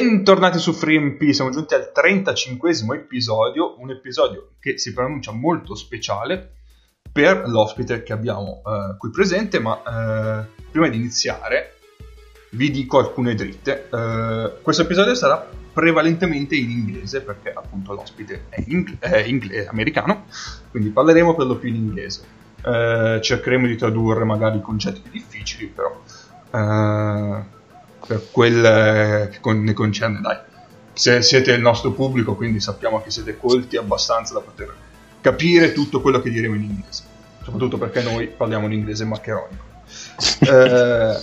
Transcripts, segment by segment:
Bentornati su FreeMP, siamo giunti al 35 episodio, un episodio che si pronuncia molto speciale per l'ospite che abbiamo eh, qui presente, ma eh, prima di iniziare vi dico alcune dritte. Eh, questo episodio sarà prevalentemente in inglese perché appunto l'ospite è, ing- è, ing- è americano, quindi parleremo per lo più in inglese. Eh, cercheremo di tradurre magari concetti difficili, però eh, per quel che ne concerne, dai. Se siete il nostro pubblico, quindi sappiamo che siete colti abbastanza da poter capire tutto quello che diremo in inglese, soprattutto perché noi parliamo l'inglese maccheronico. eh, ah,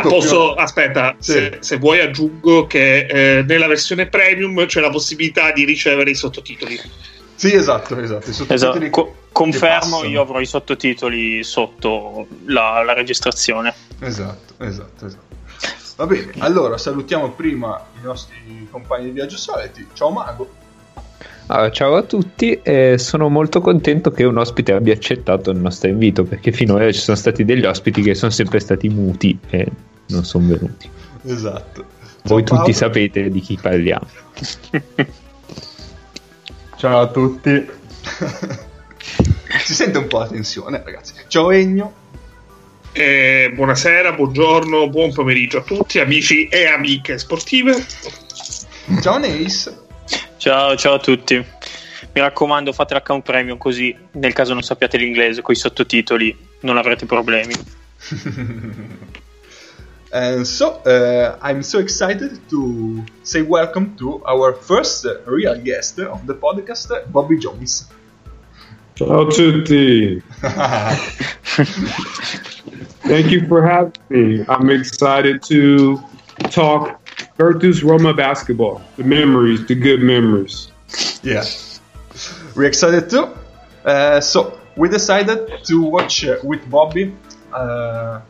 posso, prima... aspetta, sì. se, se, vuoi aggiungo che eh, nella versione premium c'è la possibilità di ricevere i sottotitoli. Sì, esatto, esatto. I esatto. Co- confermo, io avrò i sottotitoli sotto la, la registrazione. Esatto, esatto, esatto. Va bene, allora salutiamo prima i nostri compagni di viaggio soliti. Ciao Mago. Allora, ciao a tutti, eh, sono molto contento che un ospite abbia accettato il nostro invito perché finora ci sono stati degli ospiti che sono sempre stati muti e non sono venuti. Esatto. Voi ciao, tutti Paolo. sapete di chi parliamo. ciao a tutti. si sente un po' la tensione, ragazzi. Ciao Egno. Eh, buonasera, buongiorno, buon pomeriggio a tutti, amici e amiche sportive. Ciao Neis. Ciao, ciao a tutti. Mi raccomando, fate l'account premium così nel caso non sappiate l'inglese con i sottotitoli non avrete problemi. And so uh, I'm so excited to say welcome to our first real guest of the podcast, Bobby Jones. Ciao a tutti. Thank you for having me. I'm excited to talk Virtus Roma basketball, the memories, the good memories. Yeah, we're excited too. Uh, so we decided to watch uh, with Bobby uh,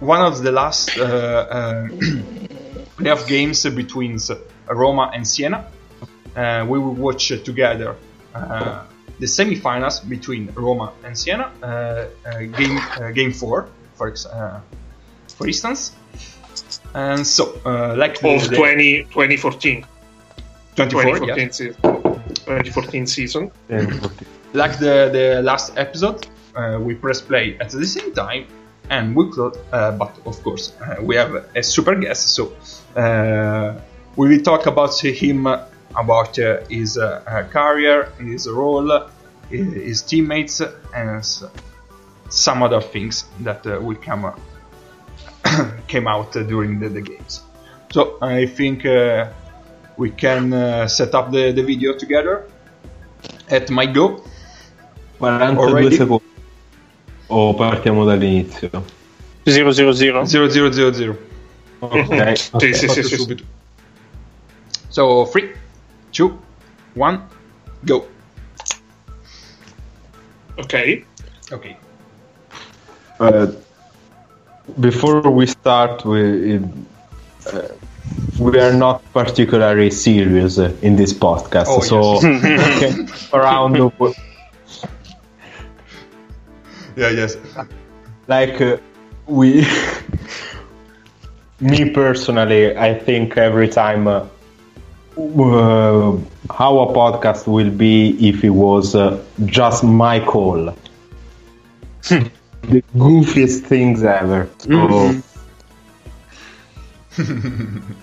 one of the last uh, uh, playoff games between Roma and Siena. Uh, we will watch together the semi-finals between Roma and Siena, game game four for uh, for instance. And so, uh, like of the, 20, 2014. 2014, 2014, yeah. season. 2014 season. like the, the last episode, uh, we press play at the same time and we could, uh, but of course, uh, we have a super guest, so uh, we will talk about him, about uh, his uh, career, his role, his teammates, and some other things that uh, will come uh, came out uh, during the, the, games. So I think uh, we can uh, set up the, the video together at my go. 42 secondi. O partiamo dall'inizio? 000 0000 Ok, sì, sì, sì, subito. So 3 2 1 go. Ok. Ok. Uh, before we start, we uh, we are not particularly serious in this podcast, oh, so yes. around the yeah, yes, like uh, we. me personally, I think every time uh, uh, how a podcast will be if it was uh, just my call the goofiest things ever. Mm-hmm.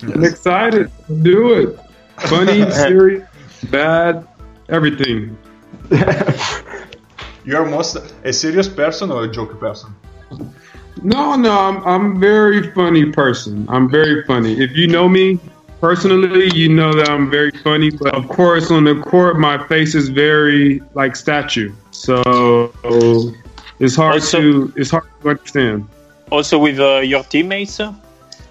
yes. I'm excited. Do it. Funny, serious, bad, everything. You're most a serious person or a joke person? No, no, I'm I'm very funny person. I'm very funny. If you know me personally, you know that I'm very funny. But of course, on the court, my face is very like statue. So it's hard also, to it's hard to understand. Also with uh, your teammates, or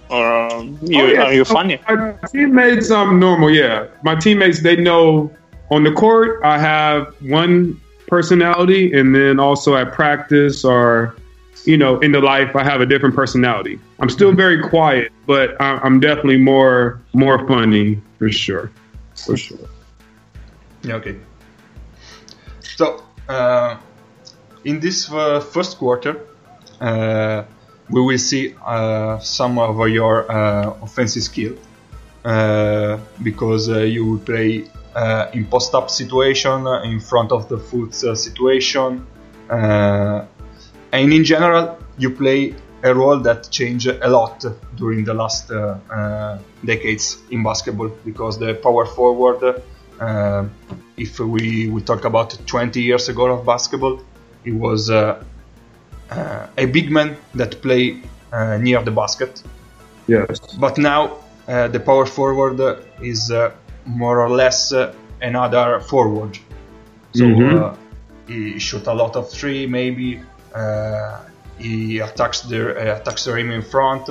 uh, you, oh, yeah. are you funny? My teammates, I'm normal. Yeah, my teammates they know on the court I have one personality, and then also at practice or you know in the life I have a different personality. I'm still very quiet, but I'm definitely more more funny for sure, for sure. Okay. So. Uh in this uh, first quarter, uh, we will see uh, some of your uh, offensive skill uh, because uh, you will play uh, in post-up situation, in front of the foot situation, and in general you play a role that changed a lot during the last decades in basketball because the power forward, if we, we talk about 20 years ago of basketball, it was uh, a big man that play uh, near the basket. Yes. But now uh, the power forward is more or less another forward. So mm-hmm. he shoot a lot of three, maybe. he attacks the attacks the rim in front.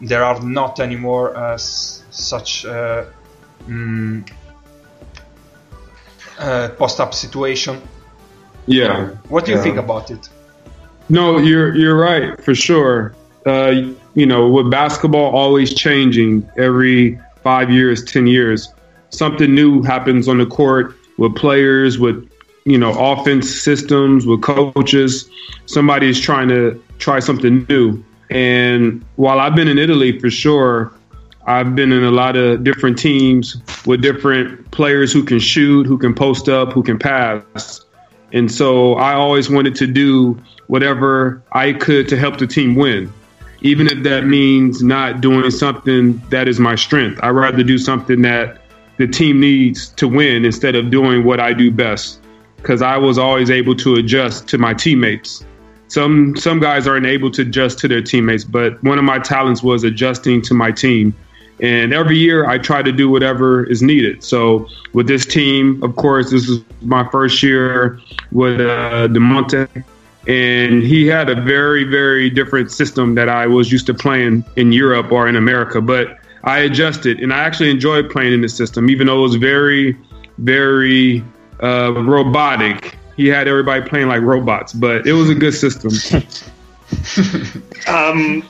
there are not anymore s- such mm, post-up situation. Yeah. What do you yeah. think about it? No, you're you're right for sure. Uh, you know, with basketball always changing every five years, ten years, something new happens on the court with players, with you know, offense systems, with coaches. Somebody is trying to try something new. And while I've been in Italy for sure, I've been in a lot of different teams with different players who can shoot, who can post up, who can pass. And so I always wanted to do whatever I could to help the team win, even if that means not doing something that is my strength. I'd rather do something that the team needs to win instead of doing what I do best because I was always able to adjust to my teammates. Some some guys aren't able to adjust to their teammates, but one of my talents was adjusting to my team. And every year I try to do whatever is needed. So with this team, of course, this is my first year with uh, Dalmonte. And he had a very very different system that I was used to playing in Europe or in America but I adjusted and I actually enjoyed playing in the system even though it was very very uh, robotic. He had everybody playing like robots but it was a good system. Um,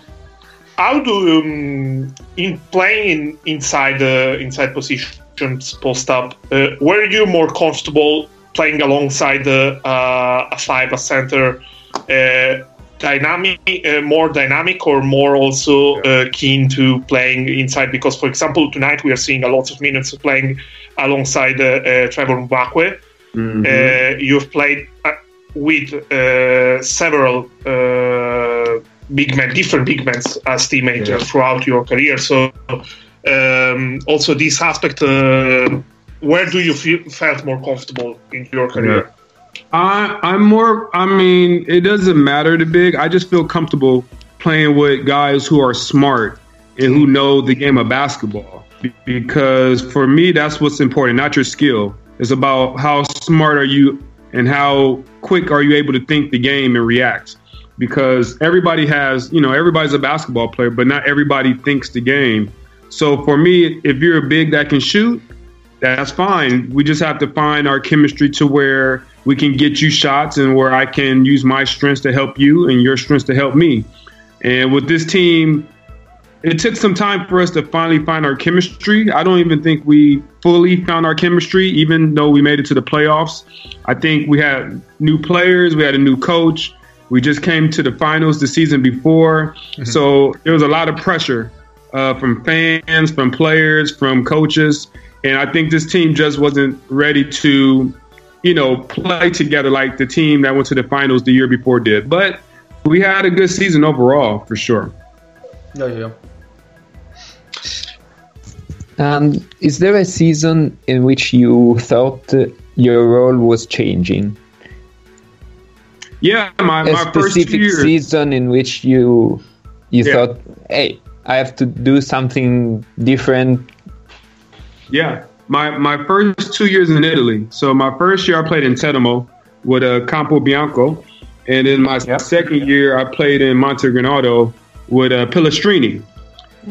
how do um, in playing inside uh, inside positions post up uh, were you more comfortable playing alongside uh, a five, a center, uh, dynamic, uh, more dynamic, or more also uh, keen to playing inside? Because, for example, tonight we are seeing a lot of minutes of playing alongside uh, Trevor Mbakwe. Mm-hmm. you've played with several big men, different big men as teammates yeah. throughout your career. So, um, also this aspect where do you feel felt more comfortable in your career? I, I'm more. I mean, it doesn't matter the big. I just feel comfortable playing with guys who are smart and who know the game of basketball. Because for me, that's what's important, not your skill. It's about how smart are you and how quick are you able to think the game and react. Because everybody has, you know, everybody's a basketball player, but not everybody thinks the game. So for me, if you're a big that can shoot, that's fine. We just have to find our chemistry to where we can get you shots and where I can use my strengths to help you and your strengths to help me. And with this team, it took some time for us to finally find our chemistry. I don't even think we fully found our chemistry, even though we made it to the playoffs. I think we had new players, we had a new coach. We just came to the finals the season before. Mm-hmm. So there was a lot of pressure uh, from fans, from players, from coaches. And I think this team just wasn't ready to, you know, play together like the team that went to the finals the year before did. But we had a good season overall, for sure. Yeah, yeah. And is there a season in which you thought your role was changing? Yeah, my, a my specific season in which you you yeah. thought, hey, I have to do something different yeah, my my first two years in Italy. So my first year I played in Teramo with uh, Capobianco, and then my yep. second year I played in Montegranaro with uh, Pillastrini.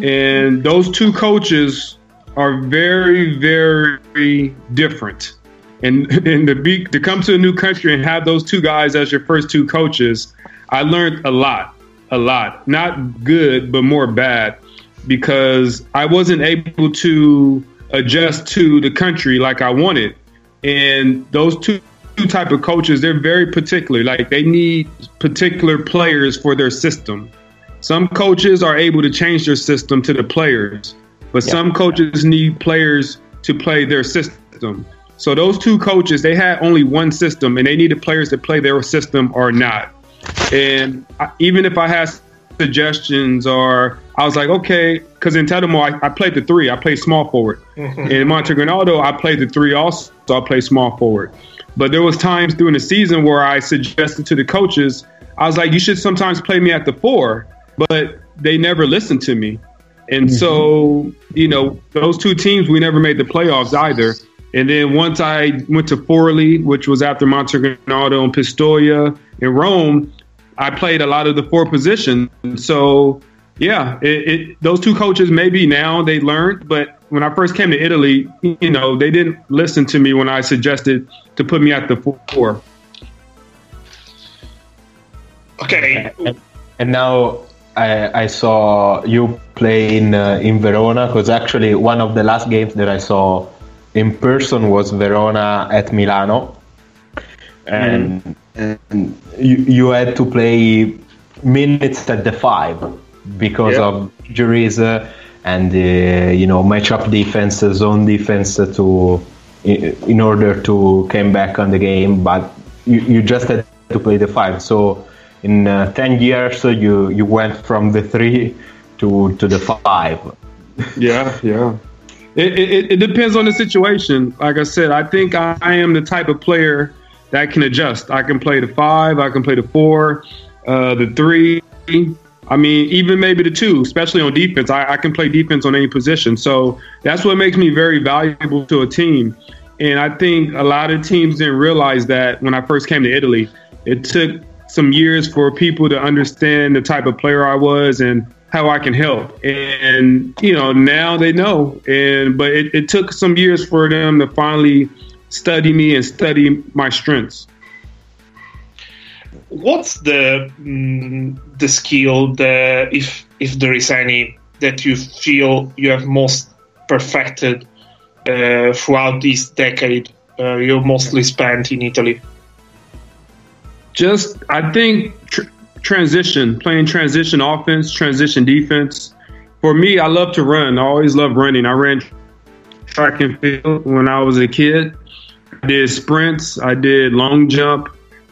And those two coaches are very very different. And and to be to come to a new country and have those two guys as your first two coaches, I learned a lot, a lot. Not good, but more bad because I wasn't able to adjust to the country like I wanted. And those two two type of coaches. They're very particular. Like they need particular players for their system. Some coaches are able to change their system to the players, but Yeah. some coaches need players to play their system. So those two coaches, they had only one system, and they needed players to play their system or not. And I, even if I had suggestions, or I was like, okay, because in Teramo, I, I played the three. I played small forward. Mm-hmm. In Montegranaro, I played the three also. So I played small forward. But there was times during the season where I suggested to the coaches, I was like, you should sometimes play me at the four, but they never listened to me. And mm-hmm. so, you know, those two teams, we never made the playoffs either. And then once I went to Forlì, which was after Montegranaro and Pistoia in Rome, I played a lot of the four positions. So, yeah, it, it, those two coaches maybe now they learned, but when I first came to Italy, you know, they didn't listen to me when I suggested to put me at the four. Okay, And now I, I saw you play in uh, in Verona because actually one of the last games that I saw in person was Verona at Milano, and, and you you had to play minutes at the five because Yeah. of injuries uh, and uh, you know matchup defense, uh, zone defense uh, to in, order to come back on the game, but you, you just had to play the five. So in uh, 10 years uh, you you went from the three to to the five Yeah, yeah. It, it, depends on the situation. Like I said, I think I, I am the type of player that can adjust. I can play the five, I can play the four, uh, the three. I mean, even maybe the two, especially on defense. I, I can play defense on any position. So that's what makes me very valuable to a team. And I think a lot of teams didn't realize that when I first came to Italy. It took some years for people to understand the type of player I was and how I can help. And you know, now they know. And but it, it took some years for them to finally study me and study my strengths. what's the mm, the skill that if if there is any that you feel you have most perfected uh, throughout this decade uh, you mostly spent in Italy? Just I think tr- transition, playing transition offense, transition defense. For me, I love to run. I always love running. I ran track and field when I was a kid. I did sprints. I did long jump.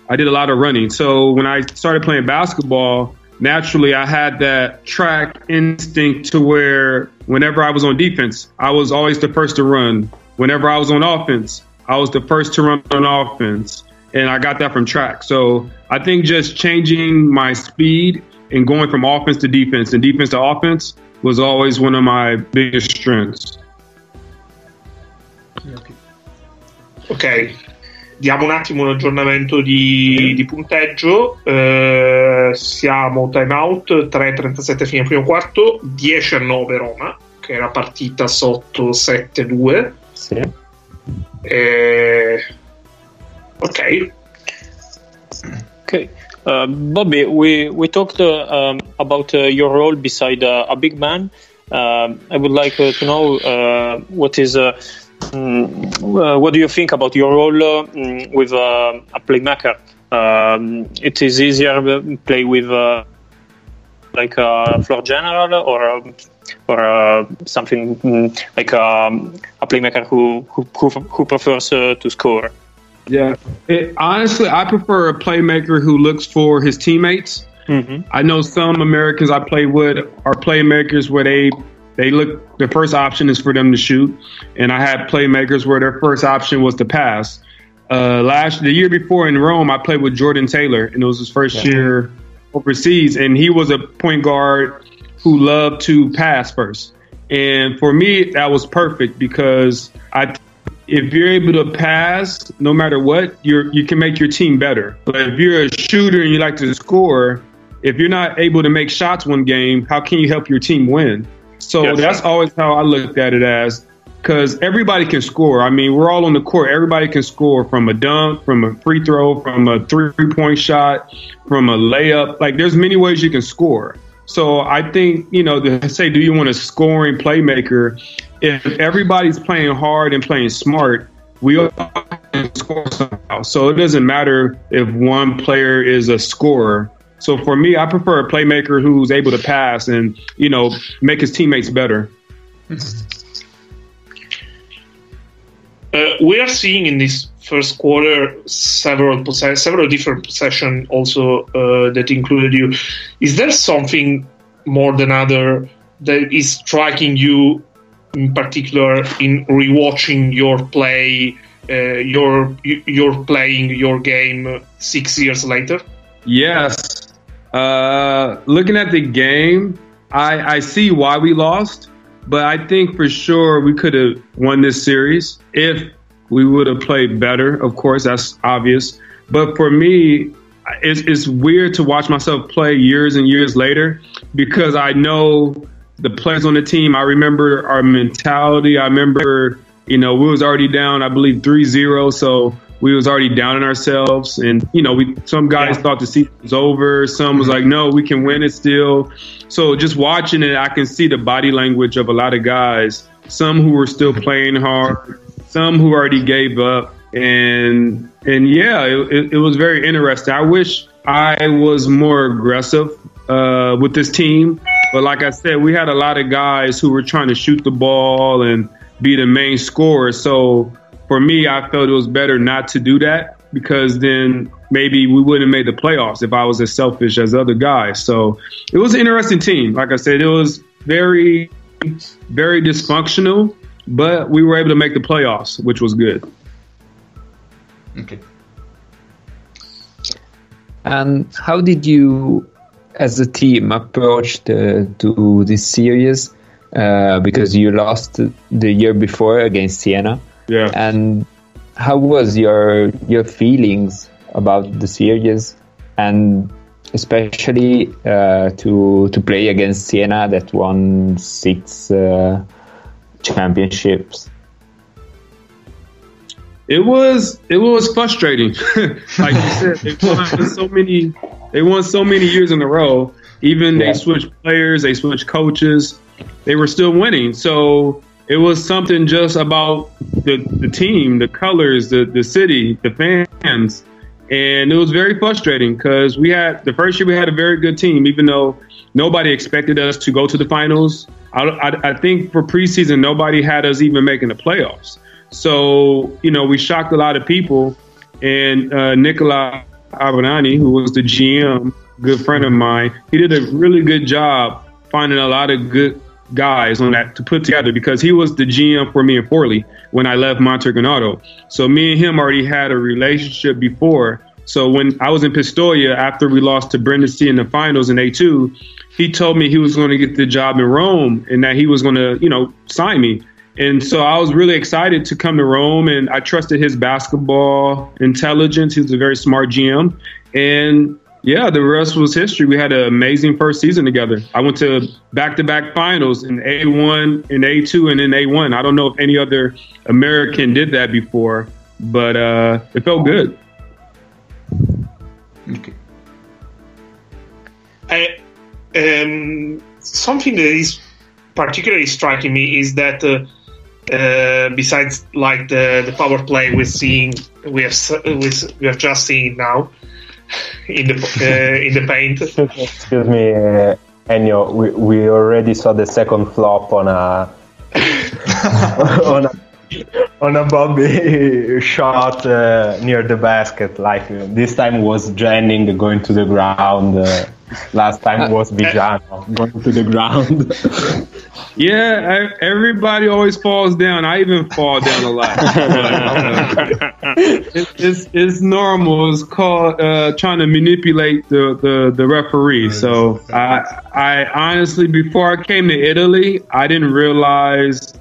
I did a lot of running. So when I started playing basketball, naturally I had that track instinct to where whenever I was on defense, I was always the first to run. Whenever I was on offense, I was the first to run on offense. And I got that from track. So I think just changing my speed and going from offense to defense and defense to offense was always one of my biggest strengths. Ok, diamo un attimo un aggiornamento di, di punteggio. Eh, siamo time out 3.37 fine primo quarto, 10 a 9 Roma, che era partita sotto 7-2. Sì. Eh, ok, Okay. Uh, Bobby, we, we talked uh, um, about uh, your role beside uh, a big man. Um I would like uh, to know uh, what is mm, what do you think about your role mm, with a playmaker? Um, it is easier to play with like a floor general or or something mm, like um, a playmaker who who, who, prefers to score. Yeah. It, honestly, I prefer a playmaker who looks for his teammates. hmm I know some Americans I play with are playmakers where they they look the first option is for them to shoot, and I had playmakers where their first option was to pass. Uh, last the year before in Rome, I played with Jordan Taylor, and it was his first year overseas, and he was a point guard who loved to pass first. And for me, that was perfect because I if you're able to pass, no matter what, you're you can make your team better. But if you're a shooter and you like to score, if you're not able to make shots one game, how can you help your team win? So Yes. that's always how I looked at it as because everybody can score. I mean, we're all on the court. Everybody can score from a dunk, from a free throw, from a three point shot, from a layup. Like there's many ways you can score. So I think, you know, to say, do you want a scoring playmaker? If everybody's playing hard and playing smart, we all score somehow. So it doesn't matter if one player is a scorer. So for me, I prefer a playmaker who's able to pass and you know make his teammates better. Uh, we are seeing in this first quarter several several different possession also uh, that included you. Is there something more than other that is striking you in particular in rewatching your play, uh, your your playing your game six years later? Yes. Uh, looking at the game, I, I see why we lost, but I think for sure we could have won this series if we would have played better. Of course, that's obvious. But for me, it's, it's weird to watch myself play years and years later because I know the players on the team. I remember our mentality. I remember, you know, we was already down, I believe 3-0. So we was already down on ourselves. And, you know, we some guys Yeah. thought the season was over. Some was mm-hmm. like, no, we can win it still. So just watching it, I can see the body language of a lot of guys. Some who were still playing hard, some who already gave up. And and yeah, it, it, was very interesting. I wish I was more aggressive uh, with this team. But like I said, we had a lot of guys who were trying to shoot the ball and be the main scorer. So for me, I felt it was better not to do that because then maybe we wouldn't have made the playoffs if I was as selfish as other guys. So it was an interesting team. Like I said, it was very, very dysfunctional, but we were able to make the playoffs, which was good. Ok. And how did you, as a team, approach the, to this series? Uh, because you lost the year before against Siena, Yeah. and how was your your feelings about the series, and especially uh, to to play against Siena that won six uh, championships? It was it was frustrating. like you said, they won so many they won so many years in a row. Even Yeah. they switched players, they switched coaches, they were still winning. So it was something just about the, the team, the colors, the, the city, the fans. And it was very frustrating because we had the first year we had a very good team, even though nobody expected us to go to the finals. I, I, I think for preseason, nobody had us even making the playoffs. So, you know, we shocked a lot of people. And uh, Nicola Alberani, who was the GM, good friend of mine, he did a really good job finding a lot of good guys on that to put together because he was the GM for me and Forlì when I left Montegranaro. So me and him already had a relationship before. So when I was in Pistoia after we lost to Brindisi in the finals in A2, he told me he was going to get the job in Rome and that he was going to, you know, sign me. And so I was really excited to come to Rome and I trusted his basketball intelligence. He was a very smart GM. And yeah, the rest was history. We had an amazing first season together. I went to back to back finals in A1, in A2, and in A1. I don't know if any other American did that before, but uh, it felt good. Ok. I, um, something that is particularly striking me is that uh, uh, besides like the, the power play we're seeing, we have s- we have just seen now in the uh, in the paint. Excuse me, uh, Ennio. We, we already saw the second flop on a on a on a Bobby shot uh, near the basket. Like uh, this time was Jennings going to the ground. Uh, last time was Viggiano going to the ground. Yeah, I, everybody always falls down. I even fall down a lot. it's, it's, it's normal. It's called uh, trying to manipulate the, the, the referee. So I, I honestly, before I came to Italy, I didn't realize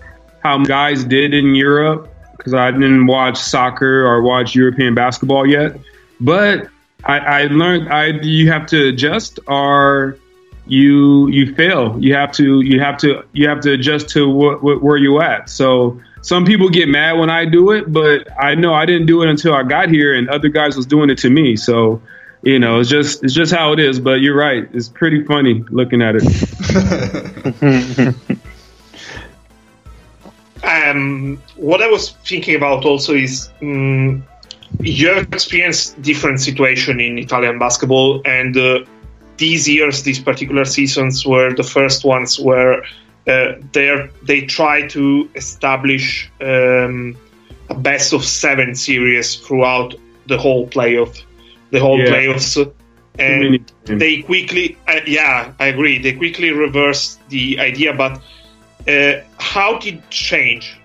how guys did in Europe because I didn't watch soccer or watch European basketball yet. But I, I learned I you have to adjust or you you fail. You have to you have to you have to adjust to what, what, where you at. So some people get mad when I do it, but I know I didn't do it until I got here, and other guys was doing it to me. So you know, it's just it's just how it is. But you're right; it's pretty funny looking at it. Um, what I was thinking about also is um, you have experienced different situation in Italian basketball, and uh, these years, these particular seasons, were the first ones where uh, they they try to establish um, a best of seven series throughout the whole playoff, the whole Yeah. playoffs, and they quickly, uh, yeah, I agree. They quickly reversed the idea, but uh, how did change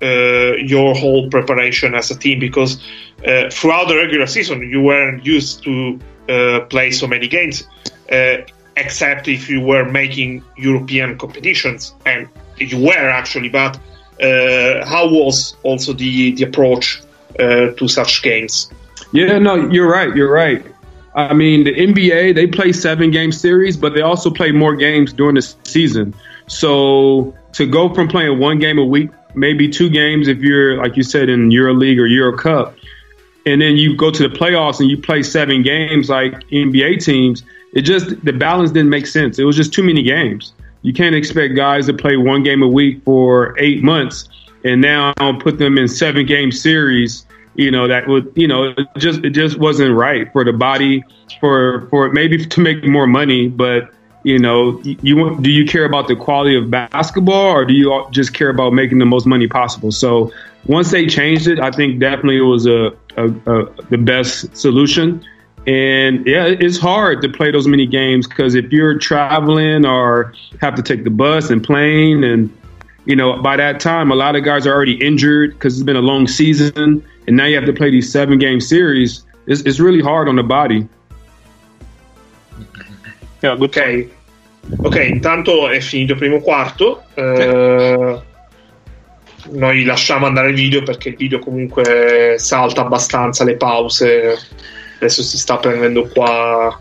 uh, your whole preparation as a team? Because uh, throughout the regular season, you weren't used to uh, play so many games, uh, except if you were making European competitions, and you were actually. But uh, how was also the the approach to such games? Yeah, no, you're right. You're right. I mean, the NBA they play seven game series, but they also play more games during the season. So to go from playing one game a week, maybe two games if you're like you said in Euro League or Euro Cup, and then you go to the playoffs and you play seven games like NBA teams, it just the balance didn't make sense. It was just too many games. You can't expect guys to play one game a week for eight months and now put them in seven game series. You know that would you know it just it just wasn't right for the body for for maybe to make more money, but you know you, you do you care about the quality of basketball or do you just care about making the most money possible? So once they changed it, I think definitely it was a, a, a the best solution. And yeah, it's hard to play those many games because if you're traveling or have to take the bus and plane, and you know by that time a lot of guys are already injured because it's been a long season, and now you have to play these seven game series. It's, it's really hard on the body. Yeah, good Ok, ok, intanto è finito il primo quarto. eh, noi lasciamo andare il video perché il video comunque salta abbastanza le pause. Adesso si sta prendendo qua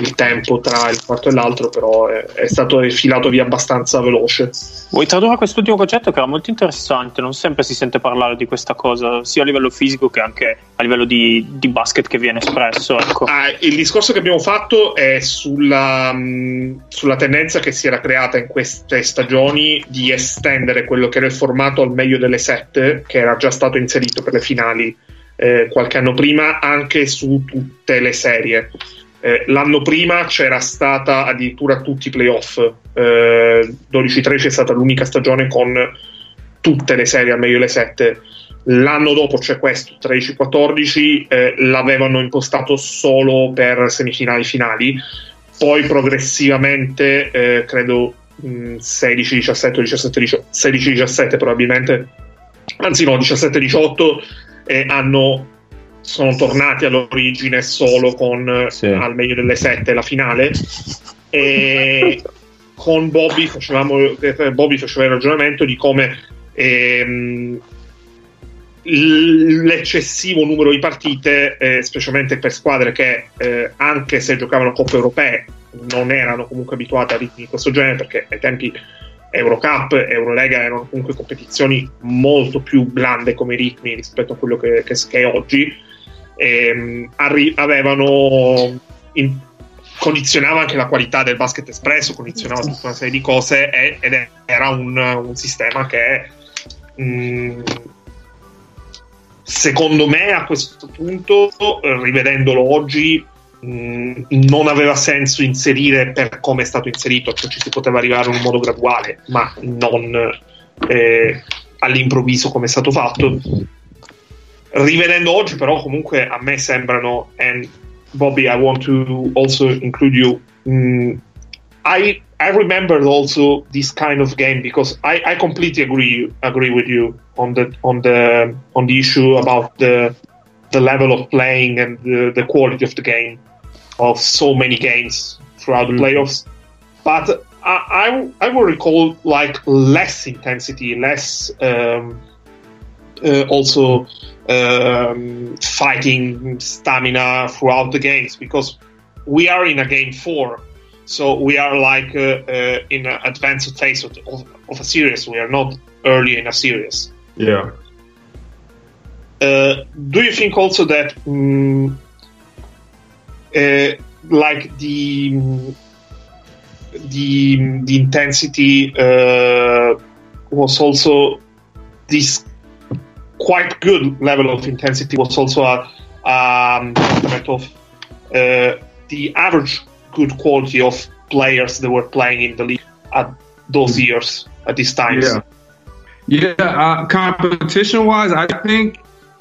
il tempo tra il quarto e l'altro, però è, è stato filato via abbastanza veloce. Vuoi tradurre quest'ultimo concetto che era molto interessante? Non sempre si sente parlare di questa cosa, sia a livello fisico che anche a livello di, di basket che viene espresso. Ecco. Ah, il discorso che abbiamo fatto è sulla, mh, sulla tendenza che si era creata in queste stagioni di estendere quello che era il formato al meglio delle sette, che era già stato inserito per le finali eh, qualche anno prima, anche su tutte le serie. Eh, l'anno prima c'era stata addirittura tutti i playoff, eh, 12-13 è stata l'unica stagione con tutte le serie al meglio delle sette. L'anno dopo c'è questo, 13-14, eh, l'avevano impostato solo per semifinali finali, poi progressivamente, eh, credo mh, 16-17, 16-17 probabilmente, anzi no, 17-18, eh, hanno, sono tornati all'origine solo con eh, Sì. al meglio delle sette la finale. E con Bobby facevamo eh, Bobby faceva il ragionamento di come ehm, l'eccessivo numero di partite, eh, specialmente per squadre che eh, anche se giocavano coppe europee non erano comunque abituate a ritmi di questo genere perché ai tempi Eurocup, Eurolega erano comunque competizioni molto più blande come ritmi rispetto a quello che, che- che è oggi ehm, arri- avevano in- condizionava anche la qualità del basket espresso, condizionava tutta una serie di cose e- ed era un, un sistema che mh, secondo me a questo punto, eh, rivedendolo oggi, mh, non aveva senso inserire per come è stato inserito, cioè ci si poteva arrivare in un modo graduale, ma non eh, all'improvviso come è stato fatto. Rivedendo oggi, però, comunque a me sembrano, and Bobby, I want to also include you. mm, I I remembered also this kind of game because I, I completely agree agree with you on the on the on the issue about the the level of playing and the, the quality of the game of so many games throughout the playoffs. But I, I I will recall like less intensity, less um, uh, also um, fighting stamina throughout the games because we are in a game four, so we are like uh, uh, in an advanced phase of, of, of a series. We are not early in a series. Yeah. Uh, do you think also that, uh, like the the the intensity uh, was also this quite good level of intensity was also a um, of uh, the average good quality of players that were playing in the league at those years, at these times. Yeah. Yeah, uh, competition wise, I think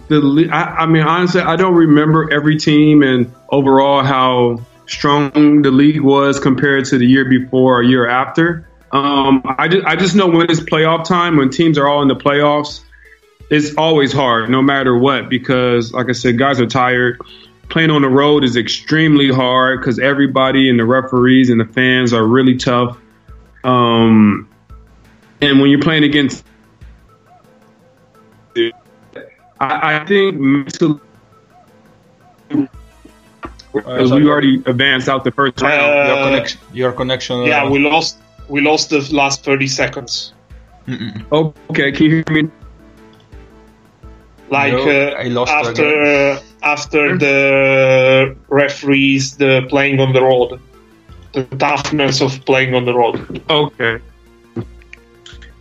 the. I, I mean, honestly, I don't remember every team and overall how strong the league was compared to the year before or year after. Um, I just, I just know when it's playoff time, when teams are all in the playoffs, it's always hard, no matter what, because like I said, guys are tired. Playing on the road is extremely hard because everybody and the referees and the fans are really tough. Um, and when you're playing against I, I think mentally, because we already advanced out the first round. Uh, your, connection, your connection. Yeah, uh, we lost we lost the last 30 seconds. Oh, okay, can you hear me? Like No, uh, I lost after uh, after the referees, the playing on the road, the toughness of playing on the road. Okay.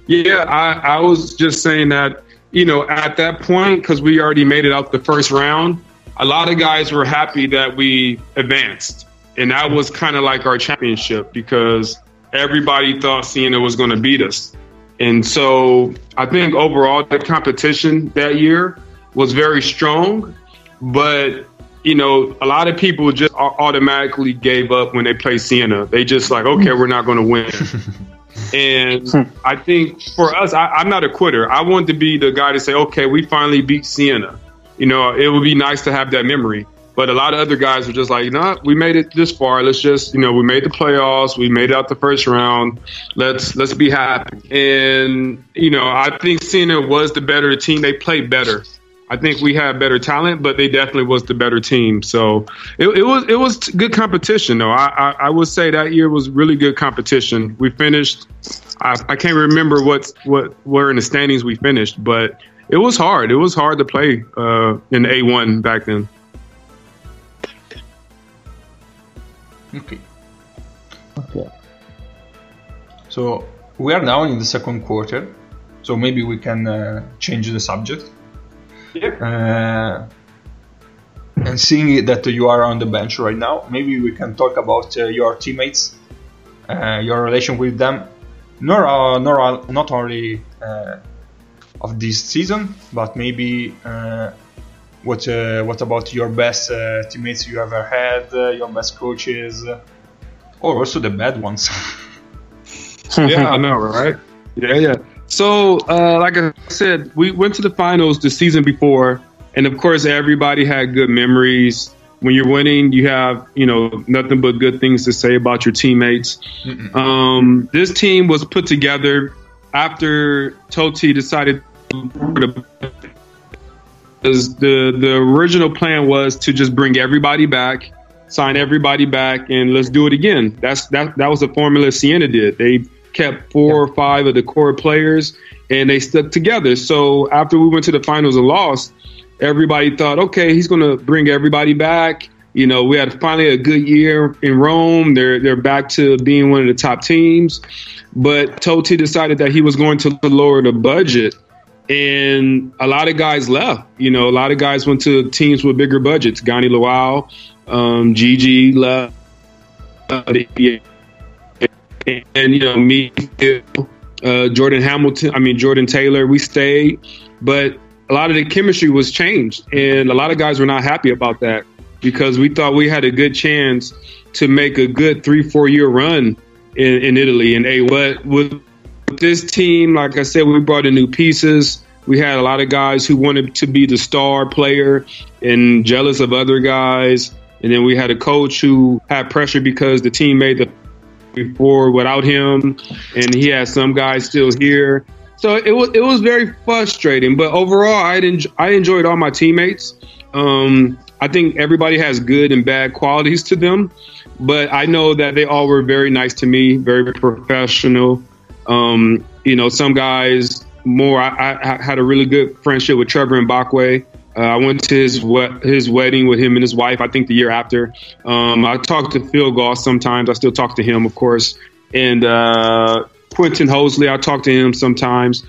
Yeah, I, I was just saying that, you know, at that point, because we already made it out the first round, a lot of guys were happy that we advanced. And that was kind of like our championship because everybody thought Siena was going to beat us. And so I think overall the competition that year was very strong, but you know, a lot of people just automatically gave up when they played Siena. They just like, okay, we're not going to win. and I think for us, I, I'm not a quitter. I want to be the guy to say, okay, we finally beat Siena. You know, it would be nice to have that memory. But a lot of other guys are just like, you nah, know, we made it this far. Let's just, you know, we made the playoffs. We made it out the first round. Let's let's be happy. And you know, I think Siena was the better team. They played better. I think we had better talent, but they definitely was the better team. So it, it was it was good competition, though. I, I I would say that year was really good competition. We finished. I, I can't remember what what where in the standings we finished, but it was hard. It was hard to play uh, in A one back then. Okay. Okay. So we are now in the second quarter. So maybe we can uh, change the subject. Uh, and seeing that you are on the bench right now, maybe we can talk about uh, your teammates, uh, your relation with them, nor, uh, nor uh, not only uh, of this season, but maybe uh, what uh, what about your best uh, teammates you ever had, uh, your best coaches, uh, or also the bad ones. yeah, I know, right? Yeah, yeah. So, uh, like I said, we went to the finals the season before, and of course, everybody had good memories. When you're winning, you have you know nothing but good things to say about your teammates. Um, this team was put together after Toti decided to because the the original plan was to just bring everybody back, sign everybody back, and let's do it again. That's that that was the formula Siena did. They kept four or five of the core players, and they stuck together. So after we went to the finals and lost, everybody thought, okay, he's going to bring everybody back. You know, we had finally a good year in Rome. They're they're back to being one of the top teams, but Toti decided that he was going to lower the budget and a lot of guys left. You know, a lot of guys went to teams with bigger budgets. Gani Lawal, um, Gigi left, and you know me, uh, Jordan Hamilton. I mean Jordan Taylor. We stayed, but a lot of the chemistry was changed, and a lot of guys were not happy about that because we thought we had a good chance to make a good three, four year run in, in Italy. And a what with this team, like I said, we brought in new pieces. We had a lot of guys who wanted to be the star player and jealous of other guys. And then we had a coach who had pressure because the team made the before without him, and he had some guys still here. So it was it was very frustrating. But overall, I enjoy, I enjoyed all my teammates. Um, I think everybody has good and bad qualities to them, but I know that they all were very nice to me, very professional. Um, you know, some guys more. I, I had a really good friendship with Trevor Mbakwe. Uh, I went to his his wedding with him and his wife. I think the year after. Um, I talked to Phil Goss sometimes. I still talk to him, of course. And uh, Quentin Hosley, I talk to him sometimes.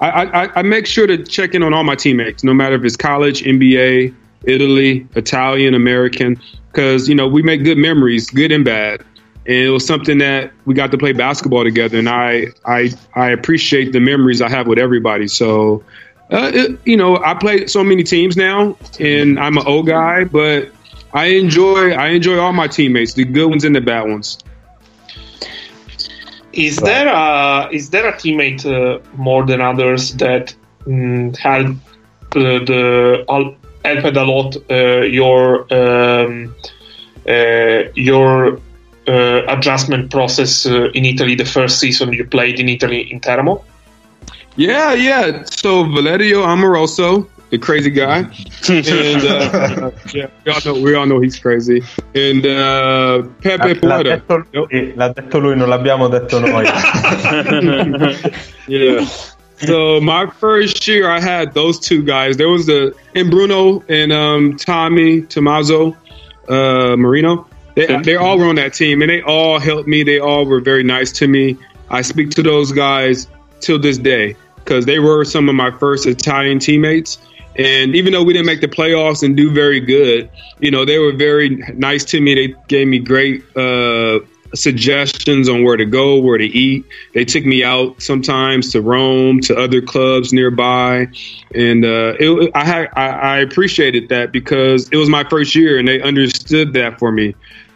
I, I, I make sure to check in on all my teammates, no matter if it's college, NBA, Italy, Italian, American, because you know we make good memories, good and bad. And it was something that we got to play basketball together, and I I I appreciate the memories I have with everybody. So, uh, it, you know, I play so many teams now, and I'm an old guy, but I enjoy I enjoy all my teammates, the good ones and the bad ones. Is there a is there a teammate uh, more than others that mm, helped uh, the helped a lot uh, your um, uh, your uh, adjustment process uh, in Italy the first season you played in Italy in Teramo? Yeah, yeah. So Valerio Amoroso, the crazy guy, and uh, yeah, we all know we all know he's crazy. And uh, Pepe L'ha Porta. detto, lui, l'ha detto lui, non l'abbiamo detto noi. yeah. So my first year, I had those two guys. There was the and Bruno and um, Tommy Tommaso uh, Marino. They, they all were on that team, and they all helped me. They all were very nice to me. I speak to those guys till this day because they were some of my first Italian teammates. And even though we didn't make the playoffs and do very good, you know, they were very nice to me. They gave me great uh, suggestions on where to go, where to eat. They took me out sometimes to Rome, to other clubs nearby, and uh, it, I, had, I I appreciated that because it was my first year, and they understood that for me.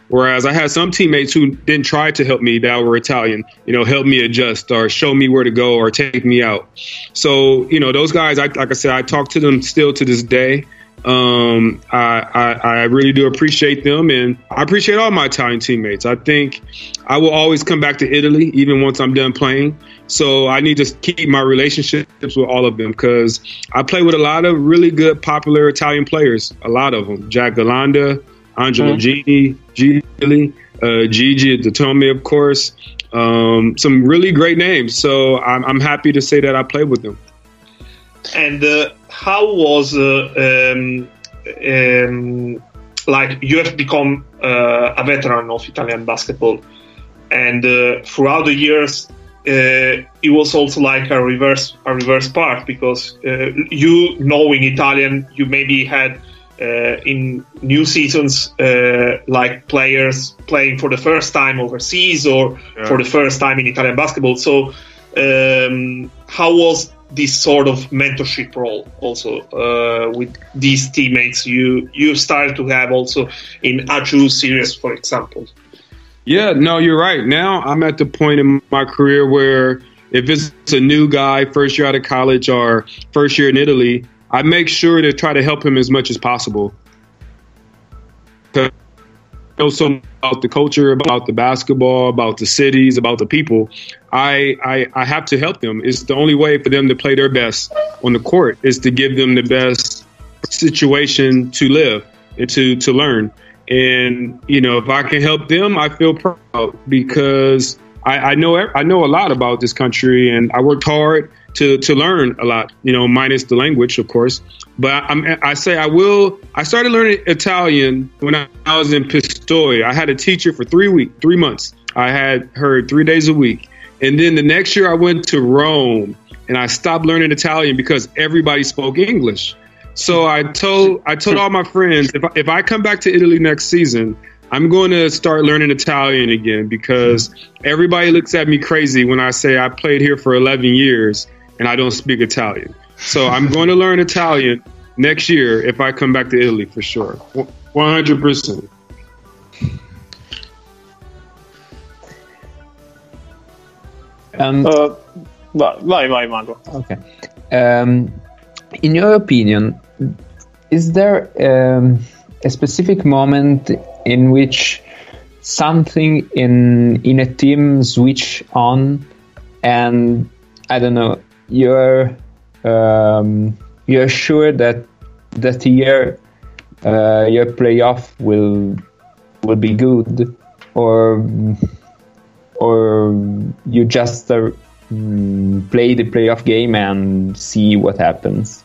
Whereas I had some teammates who didn't try to help me that were Italian, you know, help me adjust or show me where to go or take me out. So, you know, those guys, I, like I said, I talk to them still to this day. Um, I, I, I really do appreciate them and I appreciate all my Italian teammates. I think I will always come back to Italy even once I'm done playing. So I need to keep my relationships with all of them because I play with a lot of really good, popular Italian players. A lot of them. Jack Galanda, Angelo Gini, Gigli, uh, Gigi Datome, of course. Um, some really great names. So I'm, I'm happy to say that I played with them. And uh, how was uh, um, um, like you have become uh, a veteran of Italian basketball, and uh, throughout the years, uh, it was also like a reverse a reverse part because uh, you knowing Italian, you maybe had. Uh, in new seasons, uh, like players playing for the first time overseas or Yeah. for the first time in Italian basketball. So, um, how was this sort of mentorship role also uh, with these teammates you you started to have also in A2 series, for example? Yeah, no, you're right. Now I'm at the point in my career where if it's a new guy, first year out of college or first year in Italy, I make sure to try to help him as much as possible. I know so much about the culture, about the basketball, about the cities, about the people. I, I I have to help them. It's the only way for them to play their best on the court is to give them the best situation to live and to to learn. And you know, if I can help them, I feel proud because I, I know I know a lot about this country, and I worked hard to to learn a lot. You know, minus the language, of course. But I'm, I say I will. I started learning Italian when I, I was in Pistoia. I had a teacher for three week, three months. I had her three days a week, and then the next year I went to Rome, and I stopped learning Italian because everybody spoke English. So I told I told all my friends if I, if I come back to Italy next season, I'm going to start learning Italian again because everybody looks at me crazy when I say I played here for 11 years and I don't speak Italian. So I'm going to learn Italian next year if I come back to Italy for sure. 100%. Um, Uh, vai, vai, vai, Mago. Okay. Um, in your opinion, is there um, a specific moment in which something in in a team switch on, and I don't know, you're um, you're sure that that year uh, your playoff will will be good, or or you just uh, mm, play the playoff game and see what happens.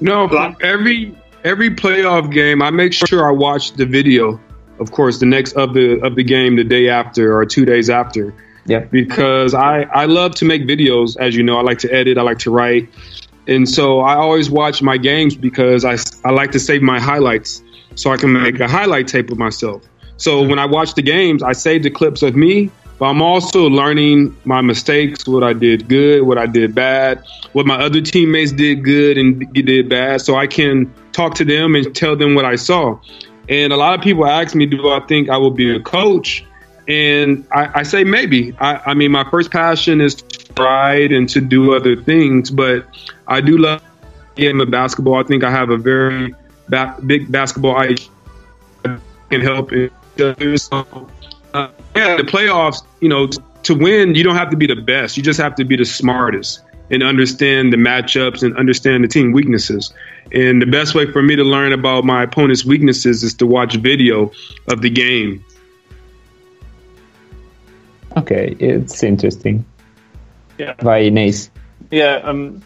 No, every every playoff game, I make sure I watch the video. Of course, the next of the of the game the day after or two days after, Yeah. Because I, I love to make videos, as you know. I like to edit, I like to write. And so I always watch my games because I, I like to save my highlights so I can make a highlight tape of myself. So mm-hmm. when I watch the games, I save the clips of me, but I'm also learning my mistakes, what I did good, what I did bad, what my other teammates did good and did bad, so I can talk to them and tell them what I saw. And a lot of people ask me, do I think I will be a coach? And I, I say maybe. I, I mean, my first passion is to ride and to do other things, but I do love the game of basketball. I think I have a very ba- big basketball IQ can help. So, uh, yeah, the playoffs, you know, t- to win, you don't have to be the best. You just have to be the smartest and understand the matchups and understand the team weaknesses. And the best way for me to learn about my opponent's weaknesses is to watch video of the game. Okay, it's interesting. Yeah. Vai, Nace. Yeah, um,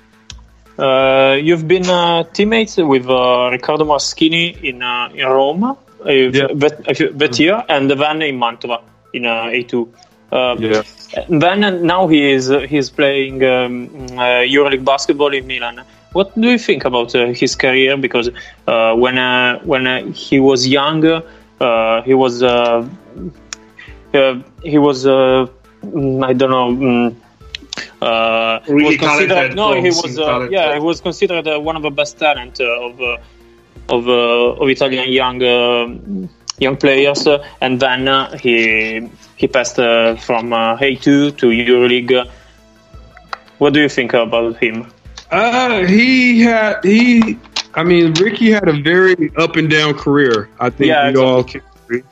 uh, you've been uh, teammates with uh, Riccardo Moraschini in uh, in Rome uh, that, that year, and then in Mantova in uh, A2. Uh, Yeah. Then now he is uh, he's playing um, uh, EuroLeague basketball in Milan. What do you think about uh, his career? Because uh, when uh, when uh, he was younger, uh, he was uh, uh, he was uh, mm, I don't know. Mm, uh, Really was considered, no, he was uh, yeah, he was considered uh, one of the best talent uh, of uh, of uh, of Italian young uh, young players, uh, and then uh, he he passed uh, from uh, A2 to EuroLeague. What do you think about him? Uh, he had he. I mean, Ricky had a very up and down career. I think Yeah, we exactly. all can agree.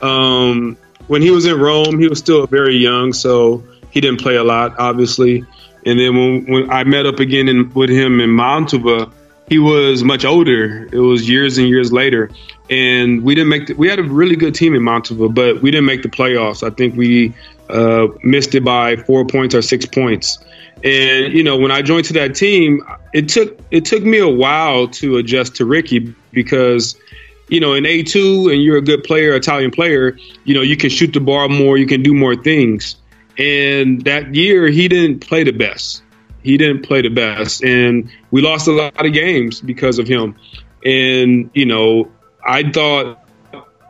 Um, when he was in Rome, he was still very young, so he didn't play a lot, obviously. And then when, when I met up again in, with him in Mantova, he was much older. It was years and years later, and we didn't make. The, we had a really good team in Mantova, but we didn't make the playoffs. I think we uh, missed it by four points or six points. And you know, when I joined to that team, it took it took me a while to adjust to Ricky because you know, in A two and you're a good player, Italian player, you know, you can shoot the ball more, you can do more things. And that year, he didn't play the best. He didn't play the best, and we lost a lot of games because of him. And you know, I thought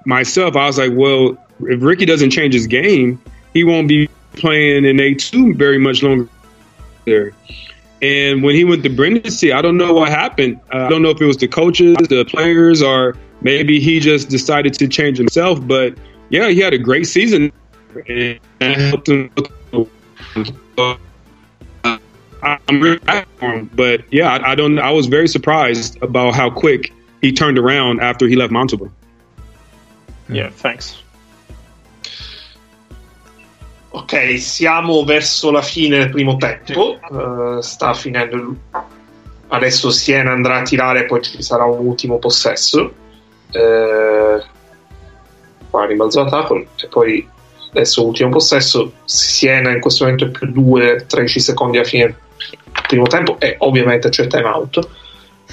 myself, I was like, well, if Ricky doesn't change his game, he won't be playing in A two very much longer. There. And when he went to Brindisi, I don't know what happened. I don't know if it was the coaches, the players, or maybe he just decided to change himself. But yeah, he had a great season and helped him. Uh, I'm really happy for him. But yeah, I, I don't. I was very surprised about how quick he turned around after he left Mantova. Yeah, thanks. Ok, siamo verso la fine del primo tempo. Eh, sta finendo. il- Adesso Siena andrà a tirare, poi ci sarà un ultimo possesso. Eh, qua rimbalzo l'attacco e poi adesso ultimo possesso. Siena in questo momento è più 2, 13 secondi alla fine primo tempo e ovviamente c'è time out.